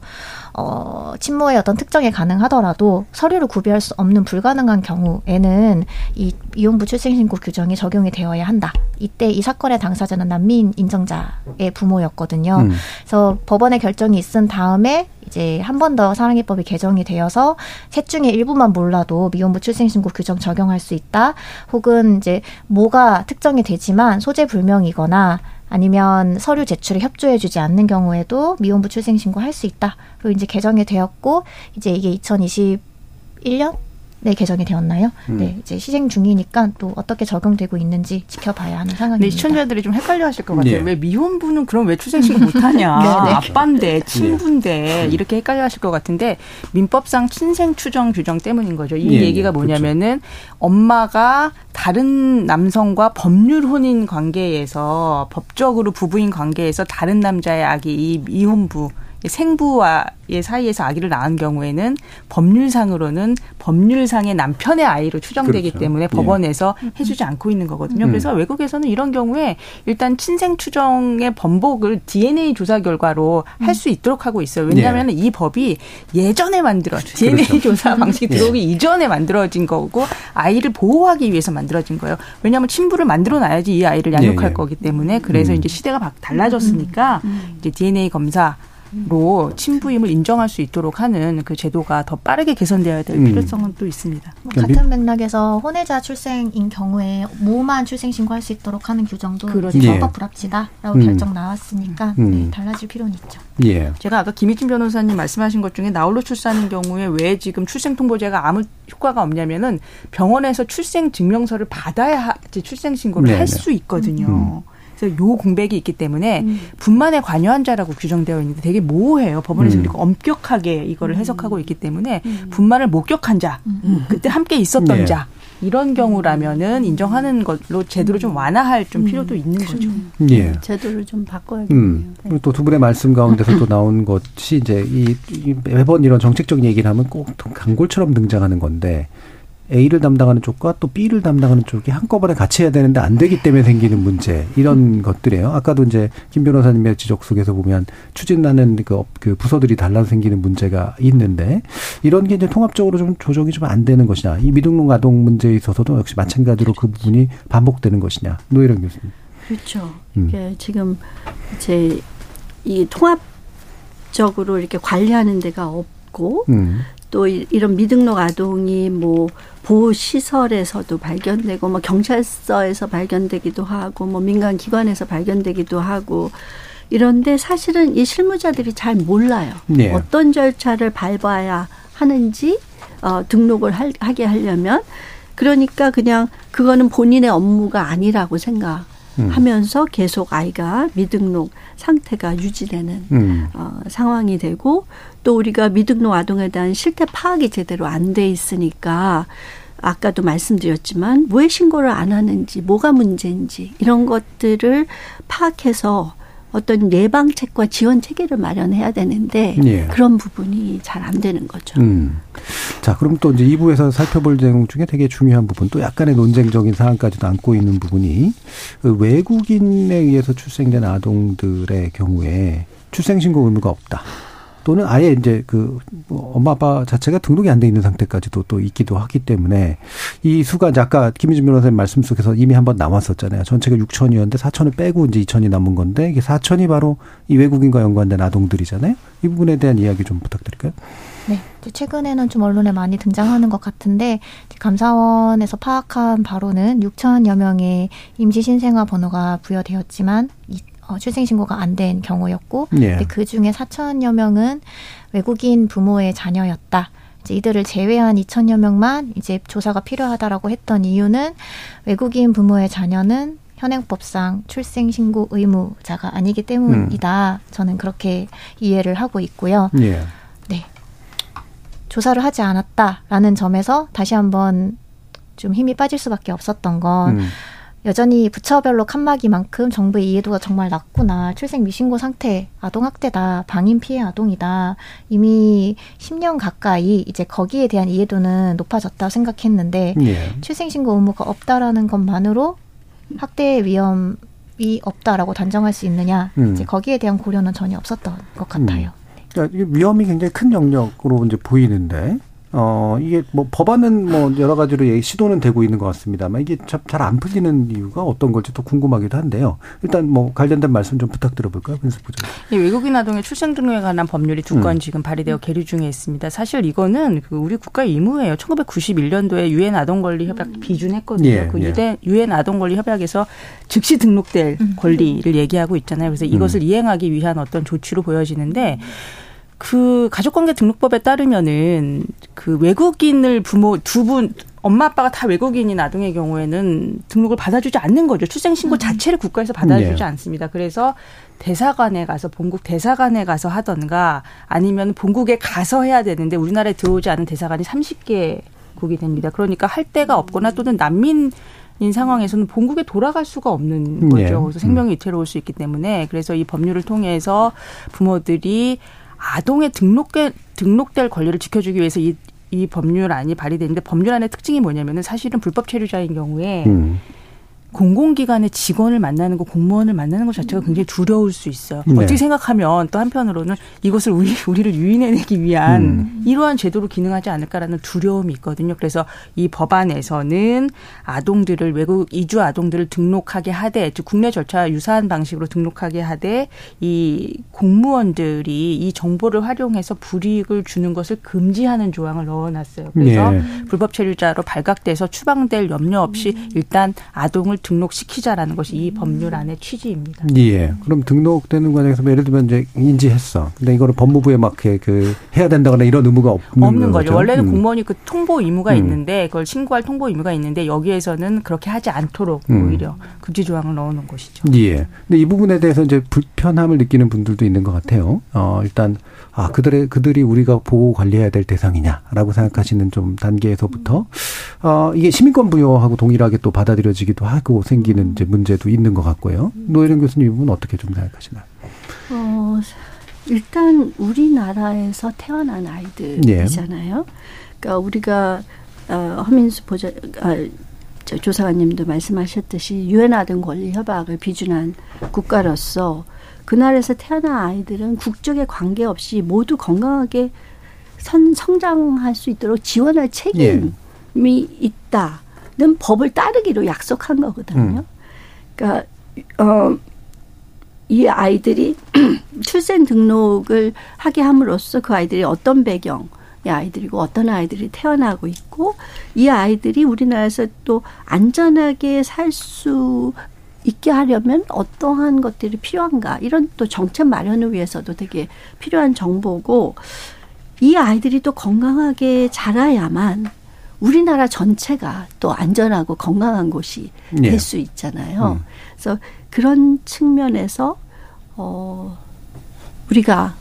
어, 친모의 어떤 특정이 가능하더라도 서류를 구비할 수 없는 불가능한 경우에는 이 이혼부 출생신고 규정이 적용이 되어야 한다. 이때 이 사건의 당사자는 난민 인정자의 부모였거든요. 음. 그래서 법원의 결정이 있은 다음에 이제 한 번 더 사랑해법이 개정이 되어서 셋 중에 일부만 몰라도 미혼부 출생신고 규정 적용할 수 있다. 혹은 이제 뭐가 특정이 되지만 소재 불명이거나 아니면 서류 제출에 협조해주지 않는 경우에도 미혼부 출생신고 할 수 있다. 그리고 이제 개정이 되었고 이제 이게 2021년 네, 개정이 되었나요? 음. 네, 이제 시행 중이니까 또 어떻게 적용되고 있는지 지켜봐야 하는 상황입니다. 네, 시청자들이 좀 헷갈려 하실 것 같아요. 네. 왜 미혼부는 그럼 왜 출생신고 못하냐? 네, 네. 아빠인데, 친부인데, 네. 이렇게 헷갈려 하실 것 같은데, 민법상 친생 추정 규정 때문인 거죠. 이 네, 얘기가 그렇죠. 뭐냐면은, 그렇죠. 엄마가 다른 남성과 법률 혼인 관계에서, 법적으로 부부인 관계에서 다른 남자의 아기, 이 미혼부, 생부와의 사이에서 아기를 낳은 경우에는 법률상으로는 법률상의 남편의 아이로 추정되기 그렇죠. 때문에 예. 법원에서 예. 해주지 않고 있는 거거든요. 음. 그래서 외국에서는 이런 경우에 일단 친생 추정의 번복을 DNA 조사 결과로 음. 할수 있도록 하고 있어요. 왜냐하면 예. 이 법이 예전에 만들어 DNA 그렇죠. 조사 방식이 예. 들어오기 이전에 만들어진 거고 아이를 보호하기 위해서 만들어진 거예요. 왜냐하면 친부를 만들어 놔야지 이 아이를 양육할 예. 예. 거기 때문에 그래서 음. 이제 시대가 달라졌으니까 음. 음. 이제 DNA 검사 로 친부임을 인정할 수 있도록 하는 그 제도가 더 빠르게 개선되어야 될 음. 필요성은 또 있습니다. 뭐 같은 맥락에서 혼외자 출생인 경우에 모만 출생 신고할 수 있도록 하는 규정도 그렇죠. 예. 헌법 불합치다라고 음. 결정 나왔으니까 음. 네, 달라질 필요는 있죠. 예. 제가 아까 김희진 변호사님 말씀하신 것 중에 나홀로 출산인 경우에 왜 지금 출생 통보제가 아무 효과가 없냐면은 병원에서 출생 증명서를 받아야 출생 신고를 할 수 있거든요. 음. 그래서 요 공백이 있기 때문에 음. 분만에 관여한 자라고 규정되어 있는데 되게 모호해요. 법원에서 음. 그리고 엄격하게 이거를 음. 해석하고 있기 때문에 음. 분만을 목격한 자, 음. 그때 함께 있었던 네. 자 이런 경우라면은 인정하는 걸로 제도를 좀 완화할 좀 필요도 있는 거죠. 예. 제도를 좀 바꿔야겠네요. 음. 네. 또두 분의 말씀 가운데서 또 나온 것이 이제 이, 이 매번 이런 정책적인 얘기를 하면 꼭 강골처럼 등장하는 건데 A를 담당하는 쪽과 또 B를 담당하는 쪽이 한꺼번에 같이 해야 되는데 안 되기 때문에 생기는 문제 이런 음. 것들이에요. 아까도 이제 김 변호사님의 지적 속에서 보면 추진하는 그, 그 부서들이 달라서 생기는 문제가 있는데 이런 게 이제 통합적으로 좀 조정이 좀 안 되는 것이냐. 이 미등록 아동 문제에 있어서도 역시 마찬가지로 그 부분이 반복되는 것이냐. 노혜령 교수님. 그렇죠. 음. 이게 지금 이제 이 통합적으로 이렇게 관리하는 데가 없고 음. 또 이런 미등록 아동이 뭐 보호 시설에서도 발견되고 뭐 경찰서에서 발견되기도 하고 뭐 민간 기관에서 발견되기도 하고 이런데 사실은 이 실무자들이 잘 몰라요. 네. 어떤 절차를 밟아야 하는지 어 등록을 할, 하게 하려면 그러니까 그냥 그거는 본인의 업무가 아니라고 생각. 음. 하면서 계속 아이가 미등록 상태가 유지되는 음. 어, 상황이 되고 또 우리가 미등록 아동에 대한 실태 파악이 제대로 안 돼 있으니까 아까도 말씀드렸지만 왜 신고를 안 하는지 뭐가 문제인지 이런 것들을 파악해서 어떤 예방책과 지원 체계를 마련해야 되는데 예. 그런 부분이 잘 안 되는 거죠. 음. 자, 그럼 또 이제 2부에서 살펴볼 내용 중에 되게 중요한 부분, 또 약간의 논쟁적인 사안까지도 안고 있는 부분이 그 외국인에 의해서 출생된 아동들의 경우에 출생신고 의무가 없다. 또는 아예 이제 그뭐 엄마 아빠 자체가 등록이 안 돼 있는 상태까지도 또 있기도 하기 때문에 이 수가 이제 아까 김희준 변호사님 말씀 속에서 이미 한번 나왔었잖아요. 전체가 6천이었는데 4천을 빼고 이제 2천이 남은 건데 이게 4천이 바로 이 외국인과 연관된 아동들이잖아요. 이 부분에 대한 이야기 좀 부탁드릴까요? 네. 최근에는 좀 언론에 많이 등장하는 것 같은데 감사원에서 파악한 바로는 6천여 명의 임시 신생아 번호가 부여되었지만 어, 출생신고가 안 된 경우였고, 예. 그 중에 4천여 명은 외국인 부모의 자녀였다. 이제 이들을 제외한 2천여 명만 이제 조사가 필요하다라고 했던 이유는 외국인 부모의 자녀는 현행법상 출생신고 의무자가 아니기 때문이다. 음. 저는 그렇게 이해를 하고 있고요. 예. 네. 조사를 하지 않았다라는 점에서 다시 한번 좀 힘이 빠질 수밖에 없었던 건 음. 여전히 부처별로 칸막이만큼 정부의 이해도가 정말 낮구나. 출생 미신고 상태, 아동학대다, 방임 피해 아동이다. 이미 10년 가까이 이제 거기에 대한 이해도는 높아졌다고 생각했는데 예. 출생신고 의무가 없다라는 것만으로 학대 위험 이 없다라고 단정할 수 있느냐. 음. 이제 거기에 대한 고려는 전혀 없었던 것 같아요. 음. 그러니까 위험이 굉장히 큰 영역으로 이제 보이는데 어, 이게 뭐 법안은 뭐 여러 가지로 시도는 되고 있는 것 같습니다만 이게 잘안 풀리는 이유가 어떤 걸지 또 궁금하기도 한데요. 일단 뭐 관련된 말씀 좀 부탁드려 볼까요? 변수 부장. 네, 외국인 아동의 출생 등록에 관한 법률이 두건 음. 지금 발의되어 계류 중에 있습니다. 사실 이거는 그 우리 국가 의무예요. 1991년도에 유엔 아동 권리 협약 음. 비준했거든요. 예, 그 예. 유엔 아동 권리 협약에서 즉시 등록될 음. 권리를 얘기하고 있잖아요. 그래서 이것을 음. 이행하기 위한 어떤 조치로 보여지는데 음. 그 가족관계 등록법에 따르면은 그 외국인을 부모 두 분 엄마 아빠가 다 외국인인 아동의 경우에는 등록을 받아주지 않는 거죠. 출생신고 음. 자체를 국가에서 받아주지 네. 않습니다. 그래서 대사관에 가서 본국 대사관에 가서 하던가 아니면 본국에 가서 해야 되는데 우리나라에 들어오지 않은 대사관이 30개 국이 됩니다. 그러니까 할 데가 없거나 또는 난민 인 상황에서는 본국에 돌아갈 수가 없는 거죠. 네. 그래서 생명이 위태로울 수 있기 때문에 그래서 이 법률을 통해서 부모들이 아동의 등록될, 등록될 권리를 지켜주기 위해서 이, 이 법률안이 발의되는데 법률안의 특징이 뭐냐면은 사실은 불법 체류자인 경우에 음. 공공기관의 직원을 만나는 거, 공무원을 만나는 것 자체가 굉장히 두려울 수 있어요. 네. 어떻게 생각하면 또 한편으로는 이것을 우리, 우리를 유인해내기 위한 음. 이러한 제도로 기능하지 않을까라는 두려움이 있거든요. 그래서 이 법안에서는 아동들을 외국 이주 아동들을 등록하게 하되, 즉 국내 절차 유사한 방식으로 등록하게 하되 이 공무원들이 이 정보를 활용해서 불이익을 주는 것을 금지하는 조항을 넣어놨어요. 그래서 네. 불법 체류자로 발각돼서 추방될 염려 없이 일단 아동을 등록시키자라는 것이 이 법률 안의 취지입니다. 예. 그럼 등록되는 과정에서 뭐 예를 들면 이제 인지했어. 근데 이거를 법무부에 막 그 해야 된다거나 이런 의무가 없는, 없는 거죠. 거죠? 원래는 음. 공무원이 그 통보 의무가 음. 있는데 그걸 신고할 통보 의무가 있는데 여기에서는 그렇게 하지 않도록 음. 오히려 금지 조항을 넣어놓은 것이죠. 예. 근데 이 부분에 대해서 이제 불편함을 느끼는 분들도 있는 것 같아요. 어, 일단 아 그들의 그들이 우리가 보호 관리해야 될 대상이냐라고 생각하시는 좀 단계에서부터 어, 이게 시민권 부여하고 동일하게 또 받아들여지기도 하고 생기는 이제 문제도 있는 것 같고요. 노혜령 교수님 이 부분 어떻게 좀 생각하시나요? 어, 일단 우리나라에서 태어난 아이들이잖아요. 예. 그러니까 우리가 어, 허민수 보좌 아, 저 조사관님도 말씀하셨듯이 유엔 아동 권리 협약을 비준한 국가로서 그날에서 태어난 아이들은 국적에 관계없이 모두 건강하게 선 성장할 수 있도록 지원할 책임이 예. 있다. 는 법을 따르기로 약속한 거거든요. 음. 그러니까 어, 이 아이들이 출생 등록을 하게 함으로써 그 아이들이 어떤 배경 의 아이들이고 어떤 아이들이 태어나고 있고 이 아이들이 우리나라에서 또 안전하게 살 수 있게 하려면 어떠한 것들이 필요한가 이런 또 정책 마련을 위해서도 되게 필요한 정보고 이 아이들이 또 건강하게 자라야만 우리나라 전체가 또 안전하고 건강한 곳이 예. 될수 있잖아요. 음. 그래서 그런 측면에서 어 우리가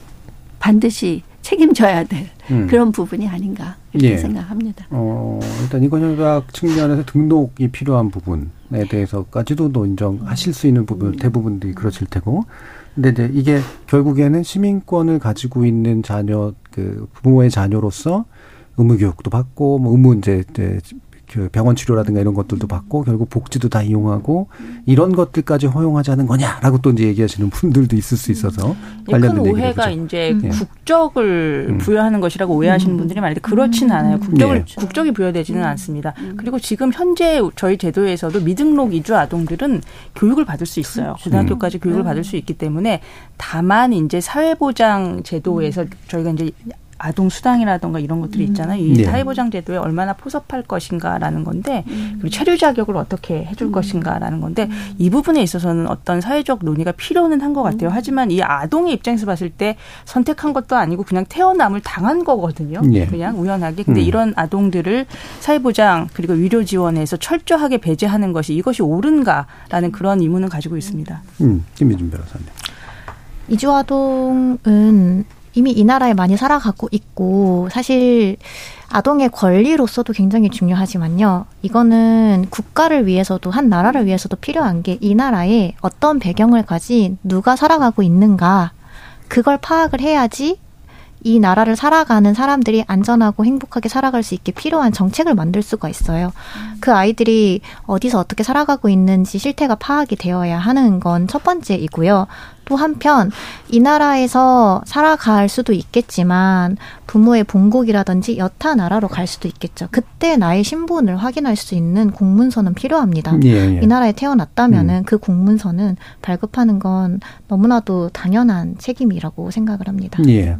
반드시 책임져야 될 음. 그런 부분이 아닌가 이렇게 예. 생각합니다. 어, 일단 이권협약 측면에서 등록이 필요한 부분에 대해서까지도 또 인정하실 수 있는 부분 음. 대부분들이 그러실 테고 근데 이제 이게 결국에는 시민권을 가지고 있는 자녀 그 부모의 자녀로서 의무 교육도 받고 뭐 의무 이제 그 병원 치료라든가 이런 것들도 받고 결국 복지도 다 이용하고 이런 것들까지 허용하자는 거냐라고 또 이제 얘기하시는 분들도 있을 수 있어서 관련된 큰 오해가 이제 음. 국적을 음. 부여하는 것이라고 오해하시는 음. 분들이 많은데 그렇지는 않아요. 국적을 네. 국적이 부여되지는 음. 않습니다. 음. 그리고 지금 현재 저희 제도에서도 미등록 이주 아동들은 교육을 받을 수 있어요. 그렇죠. 고등학교까지 교육을 음. 받을 수 있기 때문에 다만 이제 사회보장 제도에서 저희가 이제 아동 수당이라던가 이런 것들이 음. 있잖아요. 이 네. 사회보장 제도에 얼마나 포섭할 것인가라는 건데 음. 그리고 체류 자격을 어떻게 해줄 음. 것인가라는 건데 음. 이 부분에 있어서는 어떤 사회적 논의가 필요는 한 것 같아요. 음. 하지만 이 아동의 입장에서 봤을 때 선택한 것도 아니고 그냥 태어남을 당한 거거든요. 네. 그냥 우연하게. 근데 음. 이런 아동들을 사회보장 그리고 위료 지원에서 철저하게 배제하는 것이 이것이 옳은가라는 그런 의문을 가지고 있습니다. 음, 김미준 변호사님. 이주아동은 이미 이 나라에 많이 살아가고 있고 사실 아동의 권리로서도 굉장히 중요하지만요. 이거는 국가를 위해서도 한 나라를 위해서도 필요한 게 이 나라에 어떤 배경을 가진 누가 살아가고 있는가 그걸 파악을 해야지 이 나라를 살아가는 사람들이 안전하고 행복하게 살아갈 수 있게 필요한 정책을 만들 수가 있어요. 그 아이들이 어디서 어떻게 살아가고 있는지 실태가 파악이 되어야 하는 건 첫 번째이고요. 또 한편 이 나라에서 살아갈 수도 있겠지만 부모의 본국이라든지 여타 나라로 갈 수도 있겠죠. 그때 나의 신분을 확인할 수 있는 공문서는 필요합니다. 예, 예. 이 나라에 태어났다면은 음. 그 공문서는 발급하는 건 너무나도 당연한 책임이라고 생각을 합니다. 예.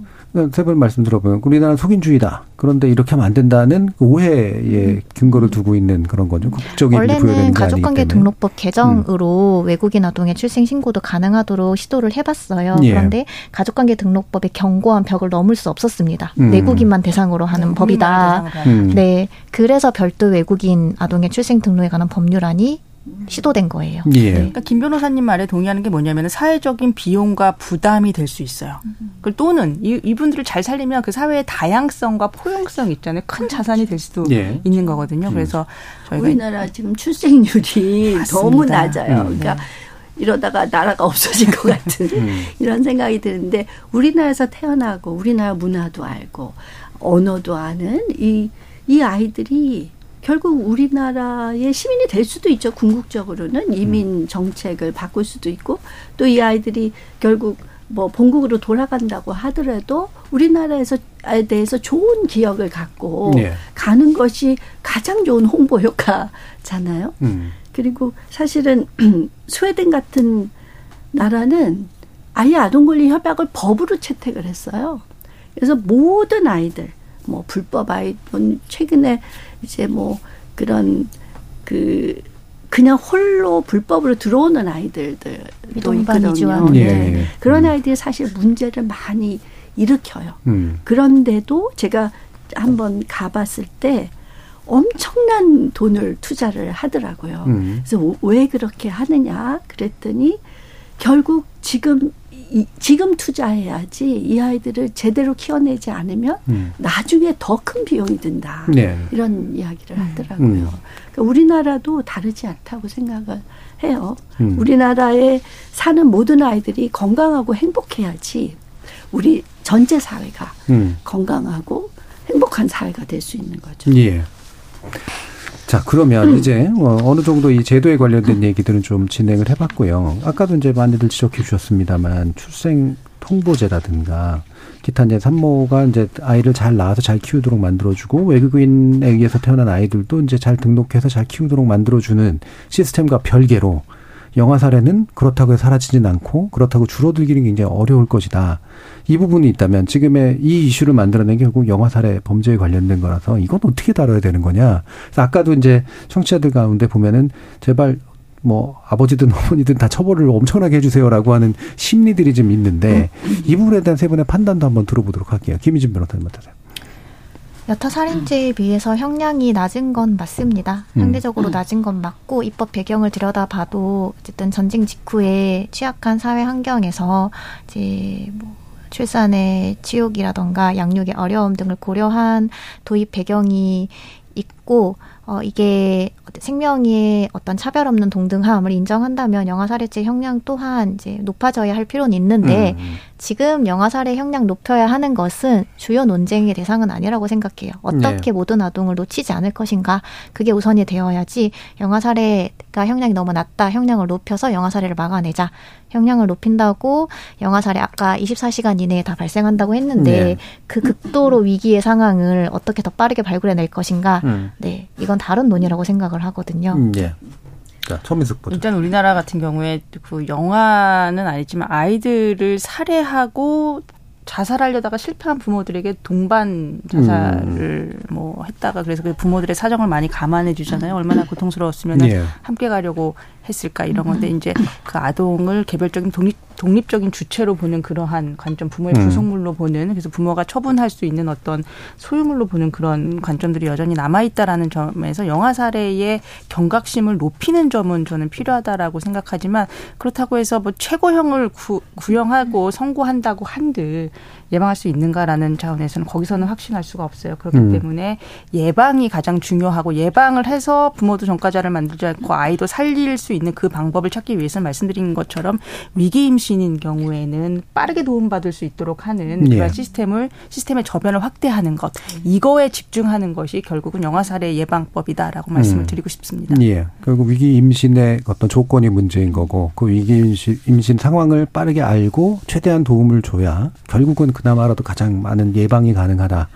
세번 말씀 들어보면 우리나라는 속인주의다. 그런데 이렇게 하면 안 된다는 그 오해의 근거를 두고 있는 그런 거죠. 국적인 원래는 가족관계 등록법 개정으로 음. 외국인 아동의 출생 신고도 가능하도록 시도를 해봤어요. 예. 그런데 가족관계 등록법의 견고한 벽을 넘을 수 없었습니다. 음. 내국인만 대상으로 하는 음. 법이다. 음. 네, 그래서 별도 외국인 아동의 출생 등록에 관한 법률안이 시도된 거예요. 예. 네. 그러니까 김 변호사님 말에 동의하는 게 뭐냐면 사회적인 비용과 부담이 될 수 있어요. 그 또는 이, 이분들을 잘 살리면 그 사회의 다양성과 포용성 있잖아요. 큰 자산이 될 수도 예. 있는 거거든요. 그래서 저희가 우리나라 지금 출생률이 맞습니다. 너무 낮아요. 음, 그러니까 네. 이러다가 나라가 없어질 것 같은 음. 이런 생각이 드는데 우리나라에서 태어나고 우리나라 문화도 알고 언어도 아는 이, 이 아이들이 결국 우리나라의 시민이 될 수도 있죠. 궁극적으로는 이민 음. 정책을 바꿀 수도 있고 또 이 아이들이 결국 뭐 본국으로 돌아간다고 하더라도 우리나라에서 에 대해서 좋은 기억을 갖고 네. 가는 것이 가장 좋은 홍보 효과잖아요. 음. 그리고 사실은 스웨덴 같은 나라는 아예 아동 권리 협약을 법으로 채택을 했어요. 그래서 모든 아이들 뭐 불법 아이 최근에 이제 뭐 그런 그 그냥 홀로 불법으로 들어오는 아이들도 있거든요. 예. 네. 그런 음. 아이들이 사실 문제를 많이 일으켜요. 음. 그런데도 제가 한번 가봤을 때 엄청난 돈을 투자를 하더라고요. 음. 그래서 왜 그렇게 하느냐 그랬더니 결국 지금 이, 지금 투자해야지 이 아이들을 제대로 키워내지 않으면 음. 나중에 더 큰 비용이 든다. 네. 이런 이야기를 음. 하더라고요. 음. 그러니까 우리나라도 다르지 않다고 생각을 해요. 음. 우리나라에 사는 모든 아이들이 건강하고 행복해야지 우리 전체 사회가 음. 건강하고 행복한 사회가 될 수 있는 거죠. 예. 자, 그러면 음. 이제 어, 어느 정도 이 제도에 관련된 얘기들은 좀 진행을 해봤고요. 아까도 이제 많이들 지적해 주셨습니다만 출생 통보제라든가 기타 이제 산모가 이제 아이를 잘 낳아서 잘 키우도록 만들어주고 외국인에 의해서 태어난 아이들도 이제 잘 등록해서 잘 키우도록 만들어주는 시스템과 별개로 영화 사례는 그렇다고 사라지진 않고 그렇다고 줄어들기는 굉장히 어려울 것이다. 이 부분이 있다면 지금의 이 이슈를 만들어낸 게 결국 영화 사례 범죄에 관련된 거라서 이건 어떻게 다뤄야 되는 거냐. 그래서 아까도 이제 청취자들 가운데 보면은 제발 뭐 아버지든 어머니든 다 처벌을 엄청나게 해주세요라고 하는 심리들이 좀 있는데 이 부분에 대한 세 분의 판단도 한번 들어보도록 할게요. 김희진 변호사님 어떠세요? 여타 살인죄에 비해서 형량이 낮은 건 맞습니다. 음. 상대적으로 음. 낮은 건 맞고 입법 배경을 들여다봐도 어쨌든 전쟁 직후에 취약한 사회 환경에서 이제 뭐 출산의 치욕이라던가 양육의 어려움 등을 고려한 도입 배경이 있고 어 이게 생명의 어떤 차별 없는 동등함을 인정한다면 영아 살해죄 형량 또한 이제 높아져야 할 필요는 있는데 음. 지금 영아 살해 형량 높여야 하는 것은 주요 논쟁의 대상은 아니라고 생각해요. 어떻게 네. 모든 아동을 놓치지 않을 것인가 그게 우선이 되어야지 영아 살해가 형량이 너무 낮다 형량을 높여서 영아 살해를 막아내자 형량을 높인다고 영아 살해 아까 24시간 이내에 다 발생한다고 했는데 네. 그 극도로 위기의 상황을 어떻게 더 빠르게 발굴해낼 것인가 음. 네 이건 다른 논의라고 생각을 하거든요. 음, 네. 자, 서민숙 보죠. 일단 우리나라 같은 경우에 그 영화는 아니지만 아이들을 살해하고 자살하려다가 실패한 부모들에게 동반 자살을 음. 뭐 했다가 그래서 그 부모들의 사정을 많이 감안해 주잖아요. 얼마나 고통스러웠으면 예. 함께 가려고 했을까 이런 건데 이제 그 아동을 개별적인 독립 독립적인 주체로 보는 그러한 관점, 부모의 음. 부속물로 보는 그래서 부모가 처분할 수 있는 어떤 소유물로 보는 그런 관점들이 여전히 남아 있다라는 점에서 영아 사례의 경각심을 높이는 점은 저는 필요하다라고 생각하지만 그렇다고 해서 뭐 최고형을 구, 구형하고 선고한다고 한들 예방할 수 있는가라는 차원에서는 거기서는 확신할 수가 없어요. 그렇기 음. 때문에 예방이 가장 중요하고 예방을 해서 부모도 전과자를 만들지 않고 아이도 살릴 수 있는 그 방법을 찾기 위해서 말씀드린 것처럼 위기 임 신인 경우에는 빠르게 도움받을 수 있도록 하는 예. 그런 시스템을 시스템의 저변을 확대하는 것 이거에 집중하는 것이 결국은 영아 살해 예방법이다라고 말씀을 음. 드리고 싶습니다. 예. 결국 위기 임신의 어떤 조건이 문제인 거고 그 위기 임신, 임신 상황을 빠르게 알고 최대한 도움을 줘야 결국은 그나마라도 가장 많은 예방이 가능하다.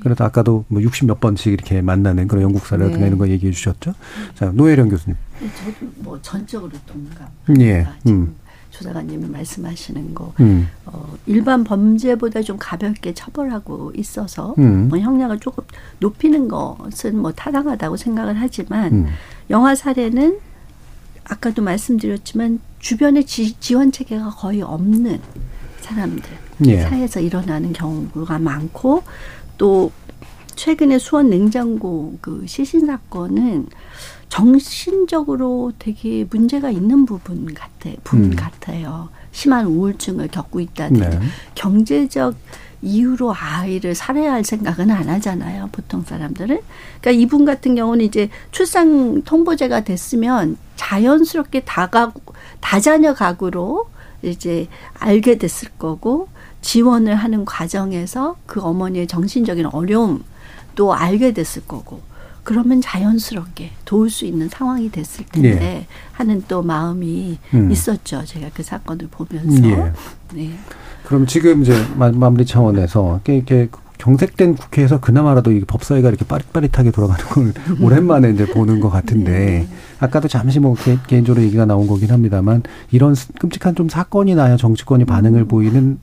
그래도 아까도 뭐 60 몇 번씩 이렇게 만나는 그런 영국 사례라든가 네. 이런 거 얘기해 주셨죠. 자, 노혜령 교수님. 네, 저도 뭐 전적으로 동감. 예. 음. 조사관님이 말씀하시는 거, 음. 어, 일반 범죄보다 좀 가볍게 처벌하고 있어서 음. 뭐 형량을 조금 높이는 것은 뭐 타당하다고 생각을 하지만 음. 영화 사례는 아까도 말씀드렸지만 주변에 지, 지원 체계가 거의 없는 사람들 예. 사회에서 일어나는 경우가 많고 또 최근에 수원 냉장고 그 시신 사건은 정신적으로 되게 문제가 있는 부분 같아 부분 음. 같아요. 심한 우울증을 겪고 있다든지 네. 경제적 이유로 아이를 살해할 생각은 안 하잖아요. 보통 사람들은. 그러니까 이분 같은 경우는 이제 출산 통보제가 됐으면 자연스럽게 다가 다자녀 가구로 이제 알게 됐을 거고 지원을 하는 과정에서 그 어머니의 정신적인 어려움도 알게 됐을 거고 그러면 자연스럽게 도울 수 있는 상황이 됐을 텐데 네. 하는 또 마음이 음. 있었죠. 제가 그 사건을 보면서. 네. 네. 그럼 지금 이제 마무리 차원에서 이렇게 경색된 국회에서 그나마라도 이 법사위가 이렇게 빠릿빠릿하게 돌아가는 걸 오랜만에 이제 보는 것 같은데 네. 아까도 잠시 뭐 개, 인적으로 얘기가 나온 거긴 합니다만 이런 끔찍한 좀 사건이 나야 정치권이 반응을 음. 보이는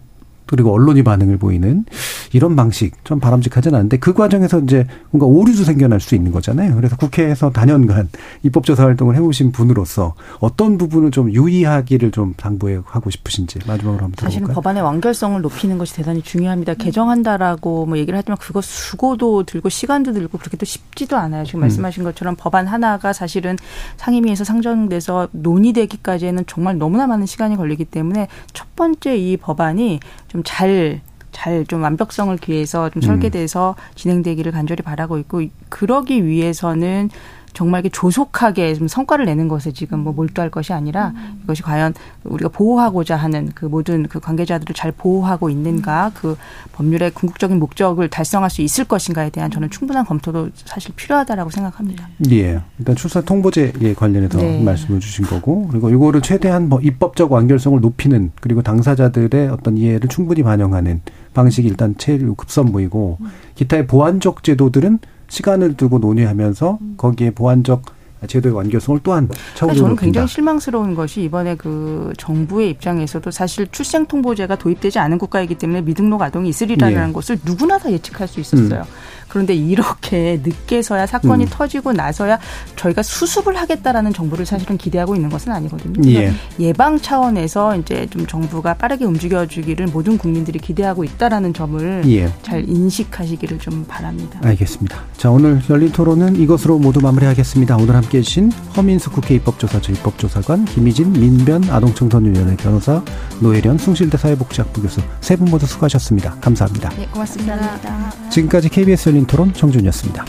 그리고 언론이 반응을 보이는 이런 방식 좀 바람직하지는 않은데 그 과정에서 이제 뭔가 오류도 생겨날 수 있는 거잖아요. 그래서 국회에서 단연간 입법조사 활동을 해오신 분으로서 어떤 부분을 좀 유의하기를 좀 당부해 하고 싶으신지 마지막으로 한번 사실은 법안의 완결성을 높이는 것이 대단히 중요합니다. 개정한다라고 뭐 얘기를 하지만 그거 수고도 들고 시간도 들고 그렇게 또 쉽지도 않아요. 지금 음. 말씀하신 것처럼 법안 하나가 사실은 상임위에서 상정돼서 논의되기까지에는 정말 너무나 많은 시간이 걸리기 때문에 첫 번째 이 법안이 좀 잘 잘 좀 완벽성을 기해서 좀 설계돼서 음. 진행되기를 간절히 바라고 있고 그러기 위해서는 정말 이게 조속하게 좀 성과를 내는 것에 지금 뭐 몰두할 것이 아니라 음. 이것이 과연 우리가 보호하고자 하는 그 모든 그 관계자들을 잘 보호하고 있는가 음. 그 법률의 궁극적인 목적을 달성할 수 있을 것인가에 대한 저는 충분한 검토도 사실 필요하다라고 생각합니다. 예. 일단 출산 통보제에 관련해서 네. 말씀을 주신 거고 그리고 이거를 최대한 뭐 입법적 완결성을 높이는 그리고 당사자들의 어떤 이해를 충분히 반영하는 방식이 일단 제일 급선무이고 음. 기타의 보완적 제도들은 시간을 두고 논의하면서 음. 거기에 보완적 제도의 완결성을 또한 차후적으로 저는 굉장히 실망스러운 것이 이번에 그 정부의 입장에서도 사실 출생 통보제가 도입되지 않은 국가이기 때문에 미등록 아동이 있으리라는 예. 것을 누구나 다 예측할 수 있었어요. 음. 그런데 이렇게 늦게서야 사건이 음. 터지고 나서야 저희가 수습을 하겠다라는 정부를 사실은 기대하고 있는 것은 아니거든요. 예. 예방 차원에서 이제 좀 정부가 빠르게 움직여주기를 모든 국민들이 기대하고 있다라는 점을 예. 잘 인식하시기를 좀 바랍니다. 알겠습니다. 자 오늘 열린 토론은 이것으로 모두 마무리하겠습니다. 오늘 함께해 주신 허민수 국회 입법조사처 입법조사관 김희진 민변 아동청소년위원회 변호사 노혜련 숭실대 사회복지학부 교수 세 분 모두 수고하셨습니다. 감사합니다. 네 고맙습니다. 감사합니다. 지금까지 KBS 토론 정준이었습니다.